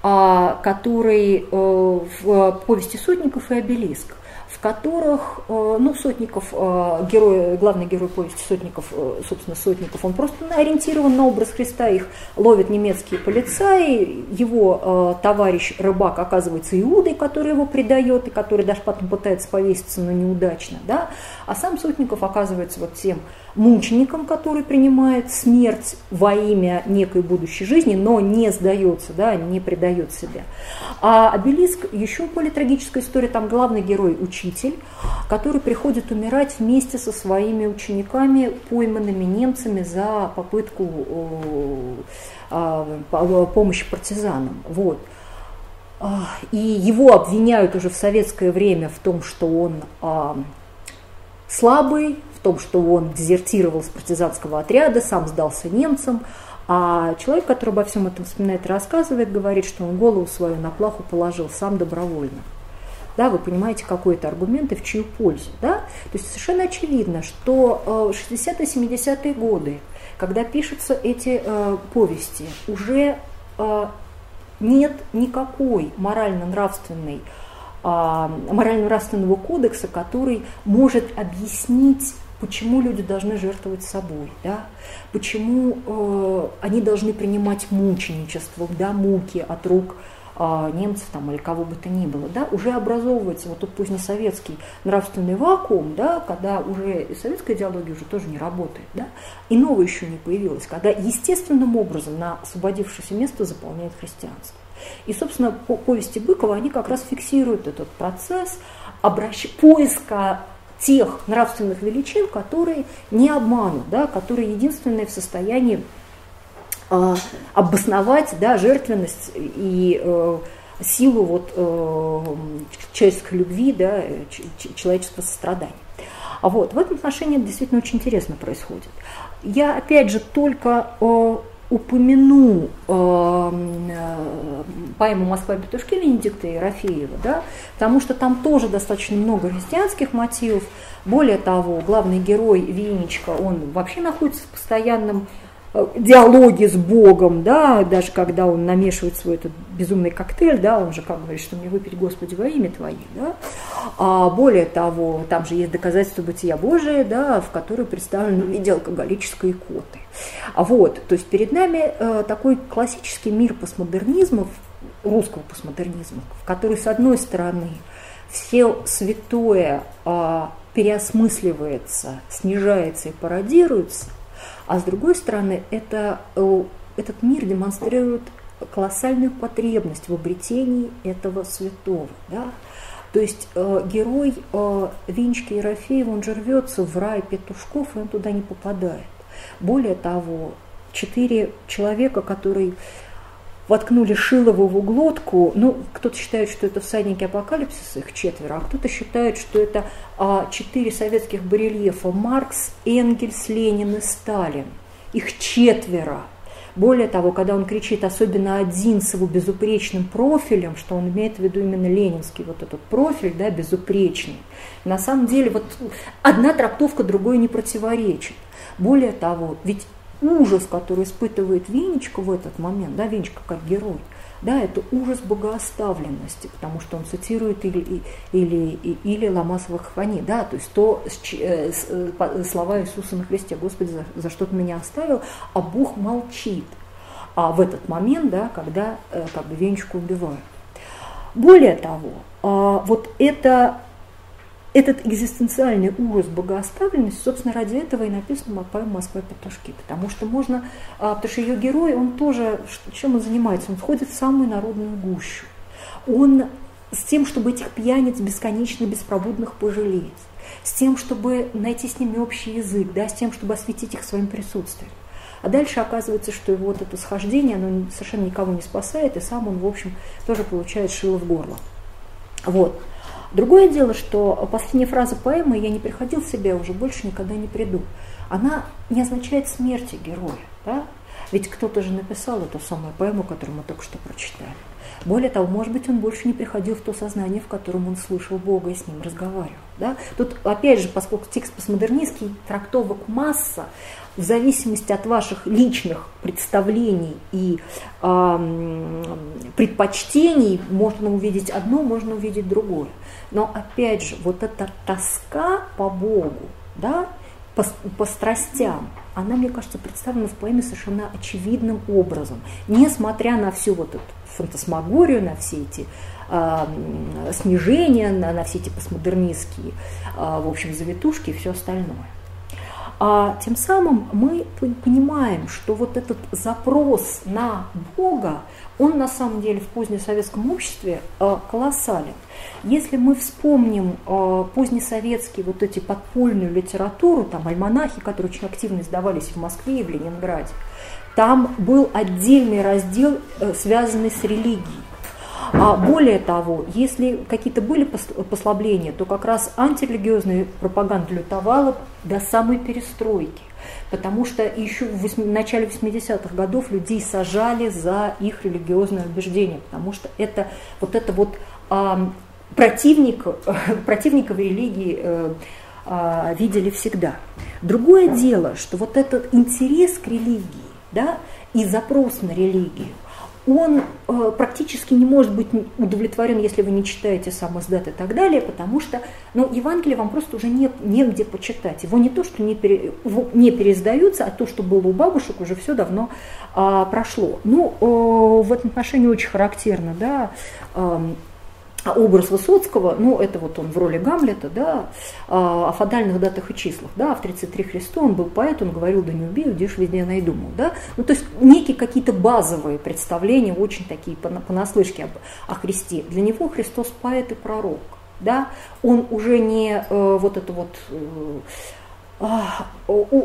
который в повести «Сотников» и «Обелиск» которых, э, ну, Сотников, э, герой, главный герой повести Сотников, э, собственно, Сотников, он просто ориентирован на образ Христа, их ловят немецкие полицаи, его товарищ рыбак оказывается Иудой, который его предает, и который даже потом пытается повеситься, но неудачно, да, а сам Сотников оказывается вот тем мучеником, который принимает смерть во имя некой будущей жизни, но не сдается, да, не предает себя. А обелиск еще более трагическая история, там главный герой учитель, который приходит умирать вместе со своими учениками, пойманными немцами за попытку а, помощи партизанам. Вот. А, и его обвиняют уже в советское время в том, что он а, слабый, в том, что он дезертировал с партизанского отряда, сам сдался немцам, а человек, который обо всем этом вспоминает и рассказывает, говорит, что он голову свою на плаху положил сам добровольно. Да, вы понимаете, какой это аргумент и в чью пользу. Да? То есть совершенно очевидно, что 60-е, 70-е годы, когда пишутся эти э, повести, уже э, нет никакой морально-нравственной э, морально-нравственного кодекса, который может объяснить почему люди должны жертвовать собой, да? почему э, они должны принимать мученичество, да, муки от рук э, немцев там, или кого бы то ни было. Да? Уже образовывается вот тот позднесоветский нравственный вакуум, да, когда уже и советская идеология уже тоже не работает. Да? И новое еще не появилось, когда естественным образом на освободившееся место заполняет христианство. И, собственно, по повести Быкова они как раз фиксируют этот процесс обращ... поиска тех нравственных величин, которые не обманут, да, которые единственные в состоянии э, обосновать да, жертвенность и э, силу вот, э, человеческой любви, да, человеческого сострадания. А вот в этом отношении действительно очень интересно происходит. Я опять же только э, упомяну э, э, поэму «Москва Петушки» Венедикта Ерофеева, да, потому что там тоже достаточно много христианских мотивов. Более того, главный герой Винечка, он вообще находится в постоянном Э, диалоги с Богом, да, даже когда он намешивает свой этот безумный коктейль, да, он же как говорит, что мне выпить, Господи, во имя Твое, да. А более того, там же есть доказательства бытия Божия, да, в которой представлены в виде алкоголической икоты. А вот, то есть перед нами э, такой классический мир постмодернизма, русского постмодернизма, в который, с одной стороны, все святое э, переосмысливается, снижается и пародируется, а с другой стороны, это, э, этот мир демонстрирует колоссальную потребность в обретении этого святого. Да? То есть э, герой э, Винчки Ерофеева, он же рвется в рай петушков, и он туда не попадает. Более того, четыре человека, которые воткнули Шилову углотку. Ну, кто-то считает, что это всадники апокалипсиса, их четверо, а кто-то считает, что это а, четыре советских барельефа Маркс, Энгельс, Ленин и Сталин. Их четверо. Более того, когда он кричит, особенно один с его безупречным профилем, что он имеет в виду именно ленинский вот этот профиль, да, безупречный. На самом деле вот одна трактовка другой не противоречит. Более того, ведь ужас, который испытывает Венечка в этот момент, да, Венечка как герой, да, это ужас богооставленности, потому что он цитирует или, или, или, Ломасовых фани, да, то есть то э, э, слова Иисуса на Христе, Господи, за, за что ты меня оставил, а Бог молчит. А в этот момент, да, когда э, как бы Венечку убивают. Более того, а, вот это этот экзистенциальный ужас богооставленности, собственно, ради этого и написана поэма «Москва петушки», потому что можно, а, потому что ее герой, он тоже, чем он занимается, он входит в самую народную гущу. Он с тем, чтобы этих пьяниц бесконечно беспробудных пожалеть, с тем, чтобы найти с ними общий язык, да, с тем, чтобы осветить их своим присутствием. А дальше оказывается, что его вот это схождение, оно совершенно никого не спасает, и сам он, в общем, тоже получает шило в горло. Вот. Другое дело, что последняя фраза поэмы «я не приходил в себя, уже больше никогда не приду», она не означает смерти героя. Да? Ведь кто-то же написал эту самую поэму, которую мы только что прочитали. Более того, может быть, он больше не приходил в то сознание, в котором он слышал Бога и с ним разговаривал. Да? Тут, опять же, поскольку текст постмодернистский, трактовок масса, в зависимости от ваших личных представлений и э, предпочтений можно увидеть одно, можно увидеть другое. Но опять же, вот эта тоска по Богу, да, по, по страстям, она, мне кажется, представлена в поэме совершенно очевидным образом, несмотря на всю вот эту фантасмагорию, на все эти э, снижения, на, на все эти постмодернистские, э, в общем, завитушки и все остальное. А тем самым мы понимаем, что вот этот запрос на Бога, он на самом деле в позднесоветском обществе э, колоссален. Если мы вспомним э, позднесоветские вот эти подпольную литературу, там альманахи, которые очень активно издавались в Москве и в Ленинграде, там был отдельный раздел, э, связанный с религией. А более того, если какие-то были послабления, то как раз антирелигиозная пропаганда лютовала до самой перестройки. Потому что еще в начале 80-х годов людей сажали за их религиозное убеждение, потому что это вот это вот а, противник, противников религии а, а, видели всегда. Другое дело, что вот этот интерес к религии да, и запрос на религию, он э, практически не может быть удовлетворен, если вы не читаете сам издат и так далее, потому что ну, Евангелие вам просто уже нет, негде почитать. Его не то, что не, пере, не переиздаются, а то, что было у бабушек, уже все давно э, прошло. Ну, э, в этом отношении очень характерно, да, э, а образ Высоцкого, ну, это вот он в роли Гамлета, да, а, о фатальных датах и числах, да, в 33 Христу он был поэт, он говорил, да не убей, удишь, везде найду, да, ну, то есть некие какие-то базовые представления, очень такие понаслышке об, о Христе. Для него Христос поэт и пророк, да, он уже не э, вот это вот, э, э,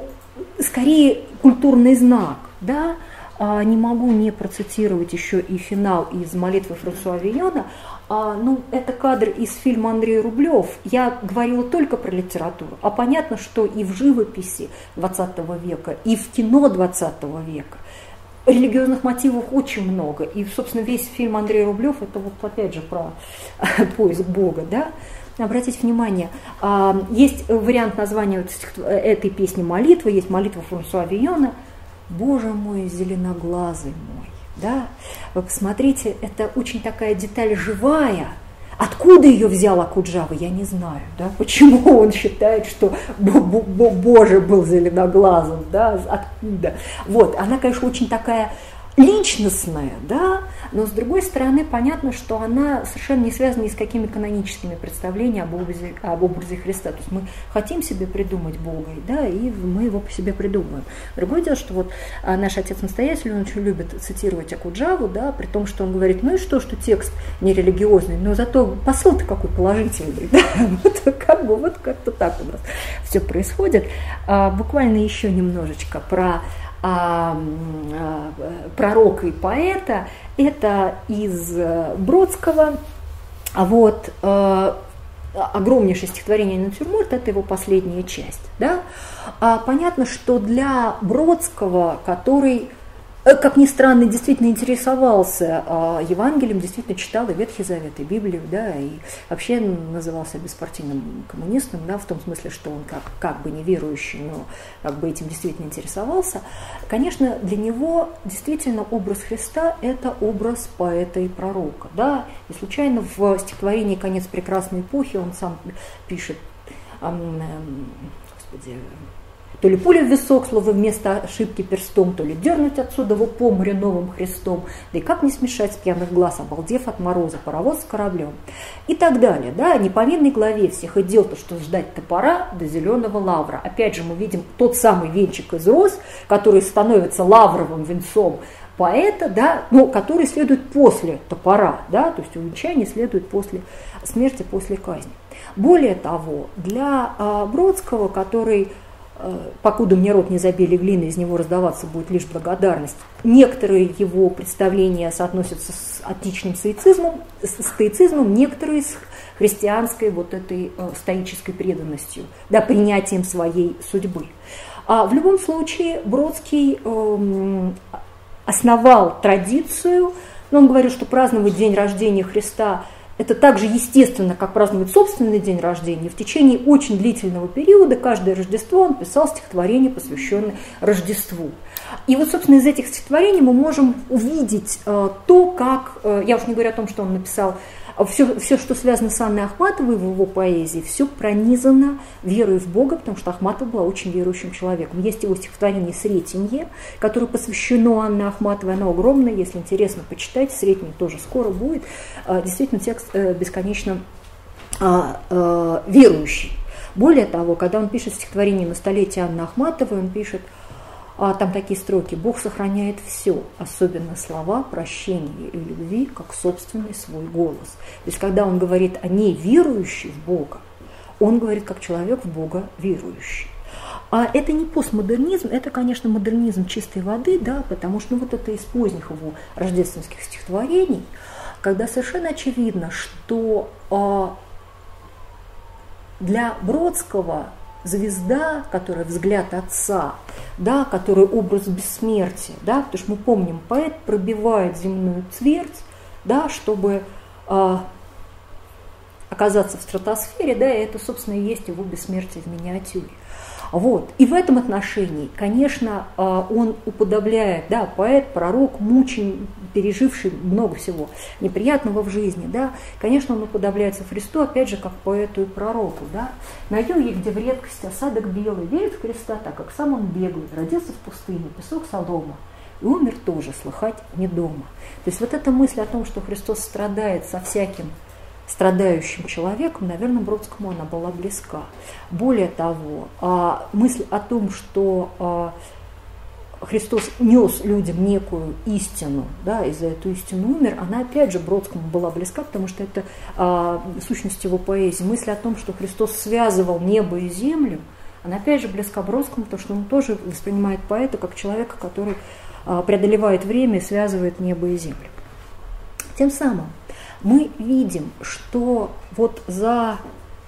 скорее культурный знак, да, а, не могу не процитировать еще и финал из молитвы Франсуа Вийона. А, ну, это кадр из фильма Андрей Рублев. Я говорила только про литературу. А понятно, что и в живописи 20 века, и в кино 20 века религиозных мотивов очень много. И, собственно, весь фильм Андрей Рублев это вот опять же про поиск Бога, да. Обратите внимание, а, есть вариант названия этой песни молитва, есть молитва Франсуа Вийона «Боже мой, зеленоглазый мой». Да? Вы посмотрите, это очень такая деталь живая, Откуда ее взял Акуджава, я не знаю. Да? Почему он считает, что Боже был зеленоглазым, да? откуда. Вот, она, конечно, очень такая личностная, да, но с другой стороны понятно, что она совершенно не связана ни с какими каноническими представлениями об образе, об образе Христа. То есть мы хотим себе придумать Бога, да, и мы его по себе придумываем. Другое дело, что вот а, наш отец-настоятель, он очень любит цитировать Акуджаву, да, при том, что он говорит, ну и что, что текст не религиозный, но зато посыл-то какой положительный, да, вот как бы вот как-то так у нас все происходит. А, буквально еще немножечко про пророка и поэта, это из э, Бродского, а вот э, огромнейшее стихотворение «Натюрморт» – это его последняя часть. Да? А понятно, что для Бродского, который как ни странно, действительно интересовался а, Евангелием, действительно читал и Ветхий Завет, и Библию, да, и вообще назывался беспартийным коммунистом, да, в том смысле, что он как, как бы неверующий, но как бы этим действительно интересовался. Конечно, для него действительно образ Христа – это образ поэта и пророка, да, и случайно в стихотворении «Конец прекрасной эпохи» он сам пишет, господи, то ли пуля в висок, слово вместо ошибки перстом, то ли дернуть отсюда в по морю новым христом, да и как не смешать с пьяных глаз, обалдев от мороза, паровоз с кораблем. И так далее, да, не по видной главе всех и дел, то что ждать топора до зеленого лавра. Опять же, мы видим тот самый венчик из роз, который становится лавровым венцом, поэта, да, но который следует после топора, да, то есть увенчание следует после смерти, после казни. Более того, для а, Бродского, который покуда мне рот не забили глины, из него раздаваться будет лишь благодарность. Некоторые его представления соотносятся с отличным стоицизмом, с стоицизмом, некоторые с христианской вот этой э, стоической преданностью, да, принятием своей судьбы. А в любом случае Бродский э, основал традицию, но он говорил, что праздновать день рождения Христа это так же естественно, как праздновать собственный день рождения. В течение очень длительного периода каждое Рождество он писал стихотворение, посвященное Рождеству. И вот, собственно, из этих стихотворений мы можем увидеть э, то, как, э, я уж не говорю о том, что он написал все, все, что связано с Анной Ахматовой в его поэзии, все пронизано верой в Бога, потому что Ахматова была очень верующим человеком. Есть его стихотворение «Сретенье», которое посвящено Анне Ахматовой, оно огромное, если интересно, почитать, «Сретенье» тоже скоро будет. А, действительно, текст э, бесконечно а, э, верующий. Более того, когда он пишет стихотворение на столетие Анны Ахматовой, он пишет – а там такие строки. Бог сохраняет все, особенно слова прощения и любви, как собственный свой голос. То есть, когда он говорит о ней верующей в Бога, он говорит как человек в Бога верующий. А это не постмодернизм, это, конечно, модернизм чистой воды, да, потому что ну, вот это из поздних его рождественских стихотворений, когда совершенно очевидно, что а, для Бродского звезда, которая взгляд отца, да, который образ бессмертия, да, потому что мы помним, поэт пробивает земную твердь, да, чтобы э, оказаться в стратосфере, да, и это, собственно, и есть его бессмертие в миниатюре. Вот. И в этом отношении, конечно, а, он уподобляет, да, поэт, пророк, мучень, переживший много всего неприятного в жизни, да, конечно, он уподобляется Христу, опять же, как поэту и пророку, да. На юге, где в редкости осадок белый, верит в Христа, так как сам он беглый, родился в пустыне, песок солома, и умер тоже, слыхать не дома. То есть вот эта мысль о том, что Христос страдает со всяким страдающим человеком, наверное, Бродскому она была близка. Более того, а, мысль о том, что а, Христос нес людям некую истину, да, и за эту истину умер, она опять же Бродскому была близка, потому что это а, сущность его поэзии. Мысль о том, что Христос связывал небо и землю, она опять же близка Бродскому, потому что он тоже воспринимает поэта как человека, который преодолевает время и связывает небо и землю. Тем самым мы видим, что вот за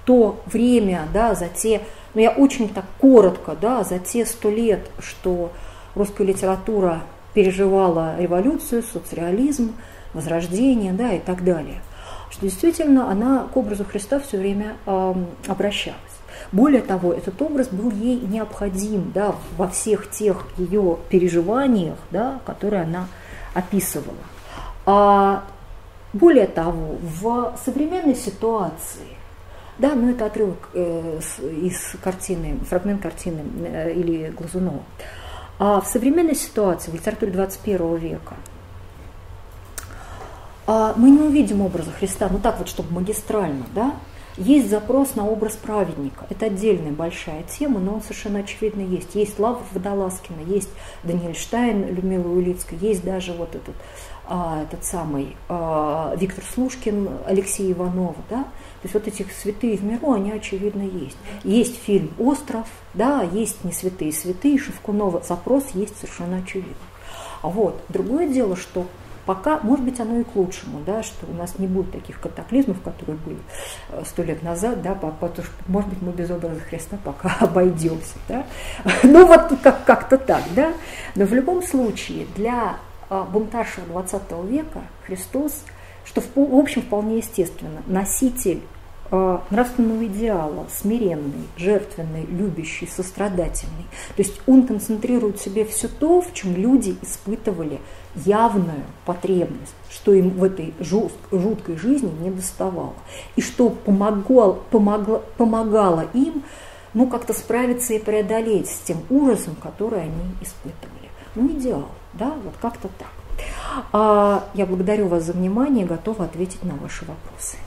то время, да, за те, ну я очень так коротко, да, за те сто лет, что русская литература переживала революцию, соцреализм, возрождение, да, и так далее, что действительно она к образу Христа все время э, обращалась. Более того, этот образ был ей необходим да, во всех тех ее переживаниях, да, которые она описывала. А более того, в современной ситуации, да, ну это отрывок э, из картины, фрагмент картины э, или Глазунова, а в современной ситуации, в литературе 21 века, а мы не увидим образа Христа, ну так вот, чтобы магистрально, да, есть запрос на образ праведника. Это отдельная большая тема, но он совершенно очевидно есть. Есть Лава Водолазкина, есть Даниэль Штайн, Людмила Улицкая, есть даже вот этот, а, этот самый а, Виктор Слушкин, Алексей Иванов. Да? То есть вот этих святые в миру, они очевидно есть. Есть фильм «Остров», да, есть не святые святые, Шевкунова. Запрос есть совершенно очевидно. А вот другое дело, что Пока, может быть, оно и к лучшему, да, что у нас не будет таких катаклизмов, которые были э, сто лет назад, да, потому что, может быть, мы без образа Христа пока обойдемся. Да. Ну, вот как- как-то так, да. Но в любом случае для а, бунтаршего 20 века Христос, что в, общем вполне естественно, носитель Э, нравственного идеала, смиренный, жертвенный, любящий, сострадательный. То есть он концентрирует в себе все то, в чем люди испытывали явную потребность, что им в этой жуткой жизни не доставало. И что помогал, помогло, помогало им ну, как-то справиться и преодолеть с тем ужасом, который они испытывали. Ну, идеал, да, вот как-то так. А, я благодарю вас за внимание, готова ответить на ваши вопросы.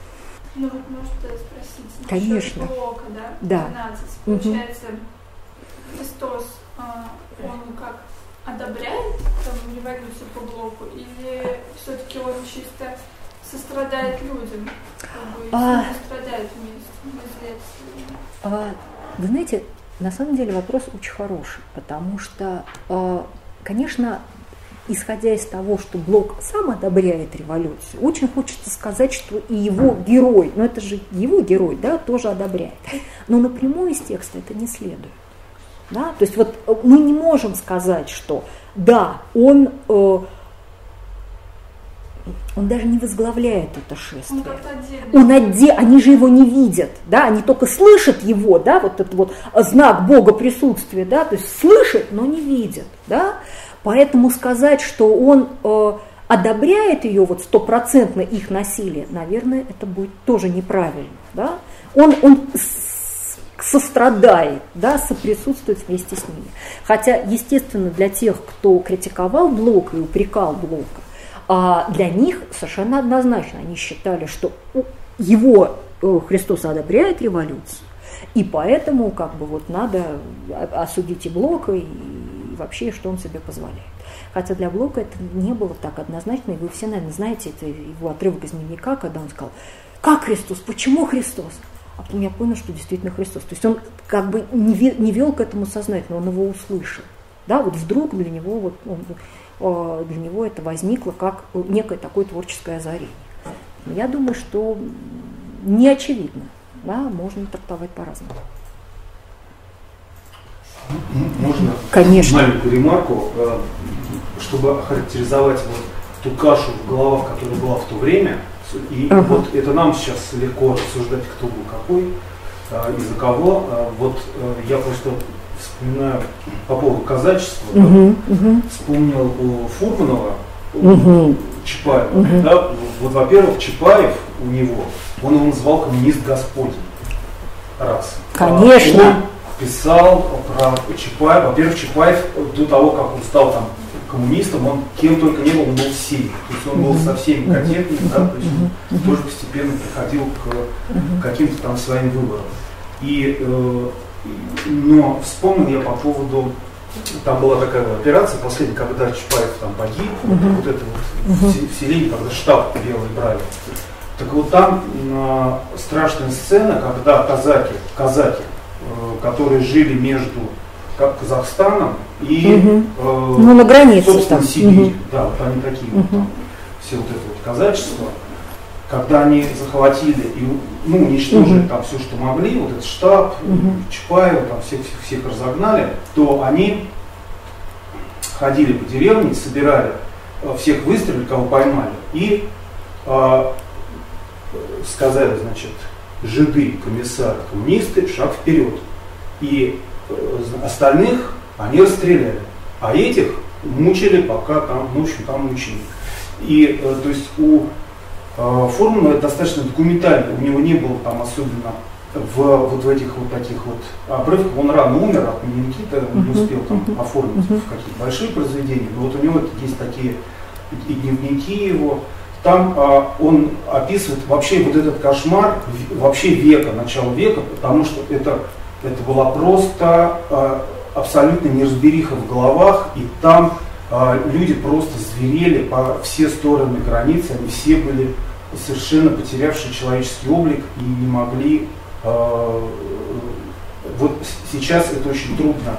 Ну вот может спросить. Конечно. Блока, да? Да. 12. Получается, угу. Христос, а, он как одобряет там, революцию по блоку, или все-таки он чисто сострадает людям, как бы, а... страдает вместе, а, Вы знаете, на самом деле вопрос очень хороший, потому что, а, конечно, исходя из того, что Блок сам одобряет революцию, очень хочется сказать, что и его герой, но это же его герой, да, тоже одобряет. Но напрямую из текста это не следует. Да? То есть вот э, мы не можем сказать, что да, он, э, он даже не возглавляет это шествие. Он, он отде... Они же его не видят, да, они только слышат его, да, вот этот вот знак Бога присутствия, да, то есть слышат, но не видят, да. Поэтому сказать, что он э, одобряет ее, вот стопроцентно их насилие, наверное, это будет тоже неправильно. Да? Он, он сострадает, да, соприсутствует вместе с ними. Хотя, естественно, для тех, кто критиковал Блока и упрекал Блока, а для них совершенно однозначно они считали, что его э, Христос одобряет революцию, и поэтому как бы вот надо осудить и Блока, и вообще, что он себе позволяет. Хотя для Блока это не было так однозначно, и вы все, наверное, знаете, это его отрывок из дневника, когда он сказал, как Христос, почему Христос? А потом я понял, что действительно Христос. То есть он как бы не, вел к этому сознательно, он его услышал. Да, вот вдруг для него, вот, он, а, для него это возникло как некое такое творческое озарение. Я думаю, что не очевидно, да, можно трактовать по-разному. Можно Конечно. маленькую ремарку, э, чтобы охарактеризовать вот ту кашу в головах, которая была в то время. И uh-huh. вот это нам сейчас легко рассуждать, кто был какой, э, из-за кого. Э, вот я просто вспоминаю по поводу казачества, uh-huh. Uh-huh. вспомнил у Фурманова, uh-huh. Чапаева. Uh-huh. Да, вот, во-первых, Чапаев у него, он его называл коммунист Господень. Раз. Конечно. Он писал про Чапаева. Во-первых, Чапаев до того, как он стал там коммунистом, он кем только не был, он был всеми. То есть он был со всеми контентным, да, то есть он тоже постепенно приходил к каким-то там своим выборам. И, э, но вспомнил я по поводу, там была такая операция последняя, когда Чапаев там погиб, вот, вот это вот в селении, когда штаб белый брали. Так вот там э, страшная сцена, когда казаки, казаки которые жили между Казахстаном и угу. э, ну, на границе собственно, там. Сибирь. Угу. Да, вот они такие угу. вот там, все вот это вот казачество. Когда они захватили и ну, уничтожили угу. там все, что могли, вот этот штаб, угу. Чапаева, там всех, всех, всех разогнали, то они ходили по деревне, собирали э, всех выстрелили, кого поймали, и э, сказали, значит, жиды, комиссары, коммунисты, шаг вперед. И э, остальных они расстреляли. А этих мучили, пока там, ну, в общем, там мучили. И, э, то есть, у э, это достаточно документально, у него не было там особенно в вот в этих вот таких вот обрывках, он рано умер от менингита, он не успел там оформить uh-huh. какие-то большие произведения, но вот у него есть такие и дневники его, там а, он описывает вообще вот этот кошмар вообще века, начала века, потому что это, это была просто а, абсолютно неразбериха в головах, и там а, люди просто зверели по все стороны границы, они все были совершенно потерявшие человеческий облик и не могли а, вот сейчас это очень трудно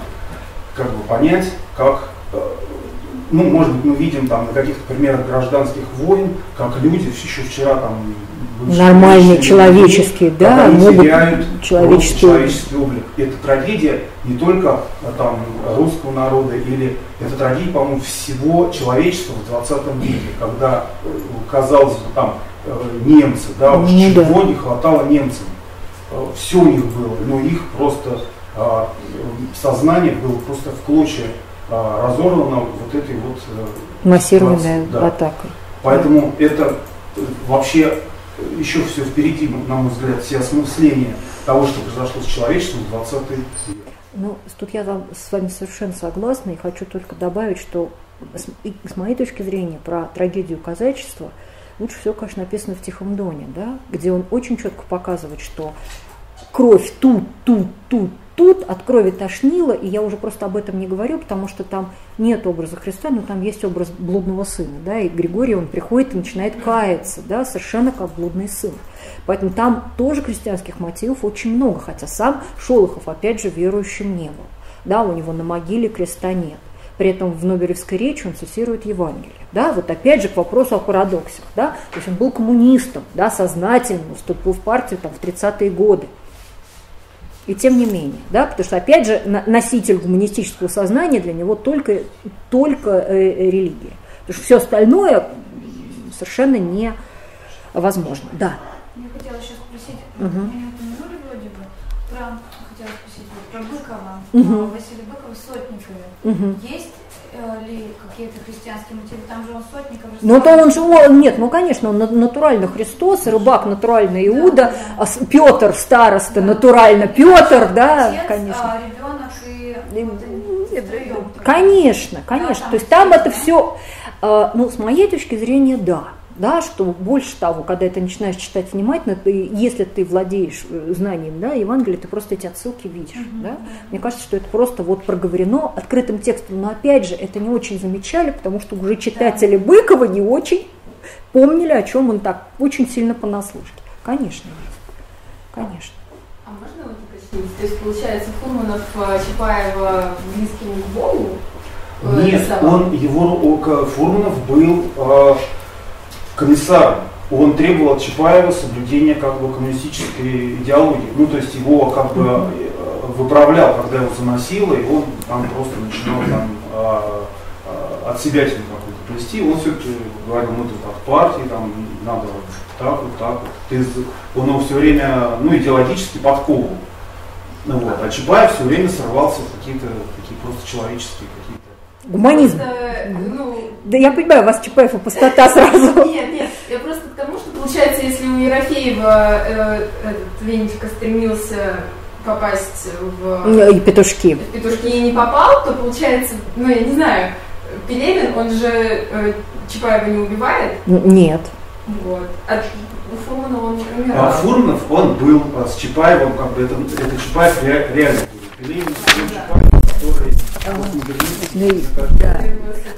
как бы понять, как ну, может быть, мы видим там на каких-то примерах гражданских войн, как люди еще вчера там нормальные, человеческие, да, они могут теряют человеческий, человеческий облик. Это трагедия не только там русского народа, или это трагедия, по-моему, всего человечества в 20 веке, когда казалось бы там э, немцы, да, уж ну, чего да. не хватало немцам. Э, Все у них было, но их просто а, сознание было просто в клочья а, разорвана вот этой вот э, массированной да. атакой. Поэтому это э, вообще еще все впереди, на мой взгляд, все осмысления того, что произошло с человечеством в 20 век. Ну, тут я с вами совершенно согласна и хочу только добавить, что с, с моей точки зрения про трагедию казачества лучше всего, конечно, написано в «Тихом доне», да, где он очень четко показывает, что кровь тут, тут, тут, тут от крови тошнило, и я уже просто об этом не говорю, потому что там нет образа Христа, но там есть образ блудного сына, да, и Григорий, он приходит и начинает каяться, да, совершенно как блудный сын. Поэтому там тоже крестьянских мотивов очень много, хотя сам Шолохов, опять же, верующим не был. Да, у него на могиле креста нет. При этом в Нобелевской речи он цитирует Евангелие. Да, вот опять же к вопросу о парадоксах. Да? То есть он был коммунистом, да, сознательно вступил в партию там, в 30-е годы. И тем не менее, да, потому что, опять же, носитель гуманистического сознания для него только, только э, религия. Потому что все остальное совершенно невозможно. Да. Я хотела сейчас спросить, угу. меня упомянули вроде бы, про, хотела спросить про Быкова, угу. Василия Быкова Сотникове. Угу. Есть ли какие-то христианские мотивы? Там же он сотников. Ну, то он же, он, нет, ну, конечно, он натурально Христос, рыбак натурально Иуда, да, да. А Петр староста, да. натурально Петр, да, Отец, конечно. А, ребенок и, и вот, конечно, конечно. Да, то есть там это все, э, ну, с моей точки зрения, да да, что больше того, когда ты начинаешь читать внимательно, ты, если ты владеешь э, знанием да, Евангелия, ты просто эти отсылки видишь. Mm-hmm. Да? Мне кажется, что это просто вот проговорено открытым текстом, но опять же, это не очень замечали, потому что уже читатели да. Быкова не очень помнили, о чем он так очень сильно понаслышке. Конечно, конечно. А можно вот уточнить? То есть, получается, Фурманов э, Чапаева близким к Богу? Э, Нет, он, его, Фурманов был комиссаром, он требовал от Чапаева соблюдения как бы коммунистической идеологии. Ну, то есть его как бы э, выправлял, когда его заносило, и он там просто начинал там а, а, от себя какую-то плести. Он все-таки говорил, ну, ты от партии, там, надо вот так вот, так вот. Ты, он его все время, ну, идеологически подковывал. Ну, вот. А Чапаев все время сорвался в какие-то такие просто человеческие Гуманизм. Просто, ну... Да я понимаю, у вас Чапаев и пустота сразу. Нет, нет, я просто к тому, что получается, если у Ерофеева э, этот Венечка стремился попасть в... Ну, и петушки. В петушки и не попал, то получается, ну я не знаю, Пелевин, он же э, Чапаева не убивает? Нет. Вот. А у Фурманова он умирал. А Фурманов, он был а с Чапаевым, как бы это, это Чапаев реально. Пелевин, да. Чапаев, да.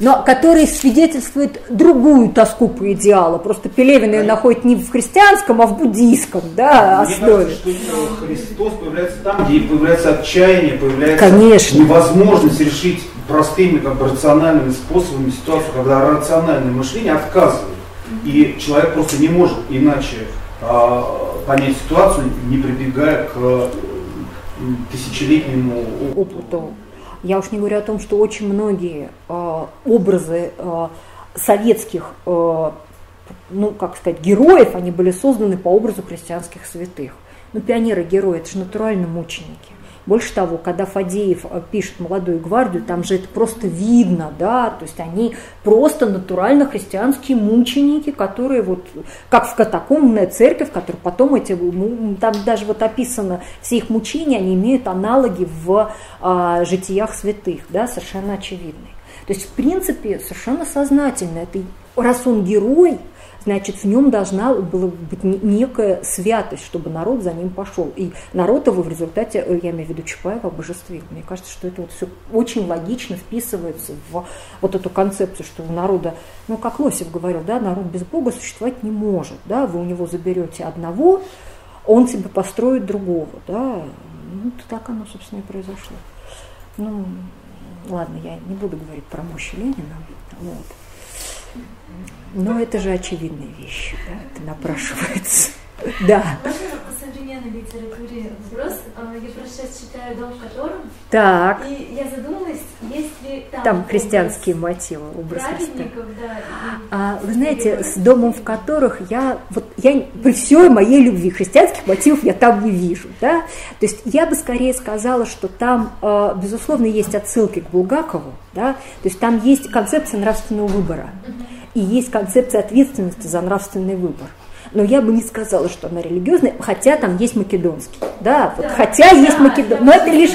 Но который свидетельствует другую тоску по идеалу. Просто Пелевин ее находит не в христианском, а в буддийском да, Мне основе. кажется, что Христос появляется там, где появляется отчаяние, появляется Конечно. невозможность решить простыми как бы, рациональными способами ситуацию, когда рациональное мышление отказывает. И человек просто не может иначе а, понять ситуацию, не прибегая к м, тысячелетнему опыту. опыту. Я уж не говорю о том, что очень многие э, образы э, советских, э, ну, как сказать, героев, они были созданы по образу христианских святых. Ну, пионеры-герои, это же натурально мученики. Больше того, когда Фадеев э, пишет «Молодую гвардию», там же это просто видно, да, то есть они просто натурально христианские мученики, которые вот, как в катакомбная церковь, которая потом эти, ну, там даже вот описано все их мучения, они имеют аналоги в а, житиях святых, да, совершенно очевидные. То есть, в принципе, совершенно сознательно, это, раз он герой, значит, в нем должна была быть не- некая святость, чтобы народ за ним пошел. И народ его в результате, э, я имею в виду Чапаева, обожествил. Мне кажется, что это вот все очень логично вписывается в вот эту концепцию, что у народа, ну, как Лосев говорил, да, народ без Бога существовать не может. Да, вы у него заберете одного, он себе построит другого. Да. Ну, так оно, собственно, и произошло. Ну, ладно, я не буду говорить про мощь Ленина. Вот. Но это же очевидные вещи, да, это напрашивается. Да, Можно по современной литературе вопрос? А, Я просто сейчас читаю «Дом в котором», так, и я задумалась, есть ли там, там образ христианские мотивы, образ Христа. да, А, вы знаете, с домом в которых я, вот я при всей моей любви христианских мотивов я там не вижу, да, то есть я бы скорее сказала, что там, э, безусловно, есть отсылки к Булгакову, да, то есть там есть концепция нравственного выбора и есть концепция ответственности за нравственный выбор. Но я бы не сказала, что она религиозная, хотя там есть македонский. Да, вот, хотя есть македонский. Но это лишь...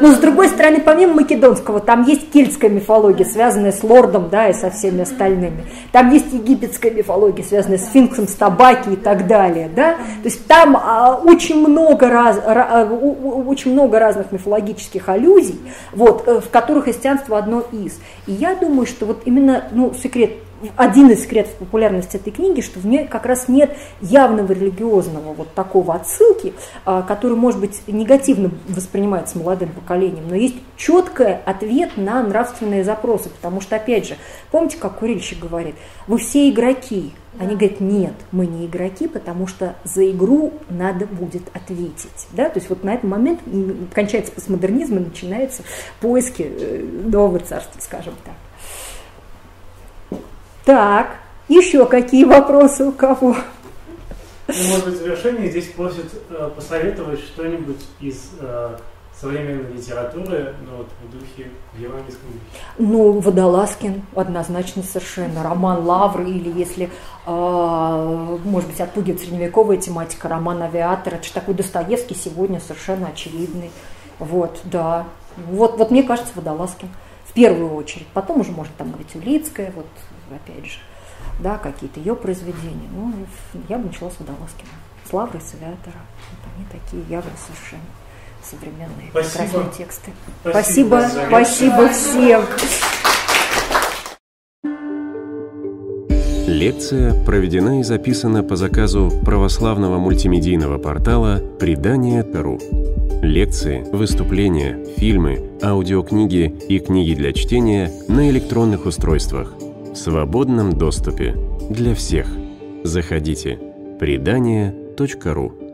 Но с другой стороны, помимо македонского, там есть кельтская мифология, связанная с лордом, да, и со всеми остальными. Там есть египетская мифология, связанная с сфинксом, с табаки и так далее, да. То есть там а, очень много раз, ра- а, очень много разных мифологических аллюзий, вот, э, в которых христианство одно из. И я думаю, что вот именно, ну, секрет один из секретов популярности этой книги, что в ней как раз нет явного религиозного вот такого отсылки, а, который, может быть, негативно воспринимается молодым поколением, но есть четкий ответ на нравственные запросы, потому что, опять же, помните, как курильщик говорит, вы все игроки, они говорят, нет, мы не игроки, потому что за игру надо будет ответить. Да? То есть вот на этот момент кончается постмодернизм и начинаются поиски э, нового царства, скажем так. Так, еще какие вопросы у кого? Ну, может быть, в завершении здесь просят э, посоветовать что-нибудь из э, современной литературы, ну, вот, в духе в евангельском духе. Ну, Водолазкин, однозначно совершенно. Роман Лавры, или если, э, может быть, отпугивает средневековая тематика, роман Авиатор, это же такой Достоевский сегодня совершенно очевидный. Вот, да. Вот, вот мне кажется, Водолазкин в первую очередь. Потом уже может там быть Улицкая, вот опять же, да, какие-то ее произведения. Ну, я бы начала с Водолазкина. С Лавры, с Авиатора. Вот они такие явно совершенно современные Спасибо. прекрасные тексты. Спасибо Спасибо, спасибо всем. Лекция проведена и записана по заказу православного мультимедийного портала «Предание.ру». Лекции, выступления, фильмы, аудиокниги и книги для чтения на электронных устройствах в свободном доступе для всех. Заходите. Предание.ру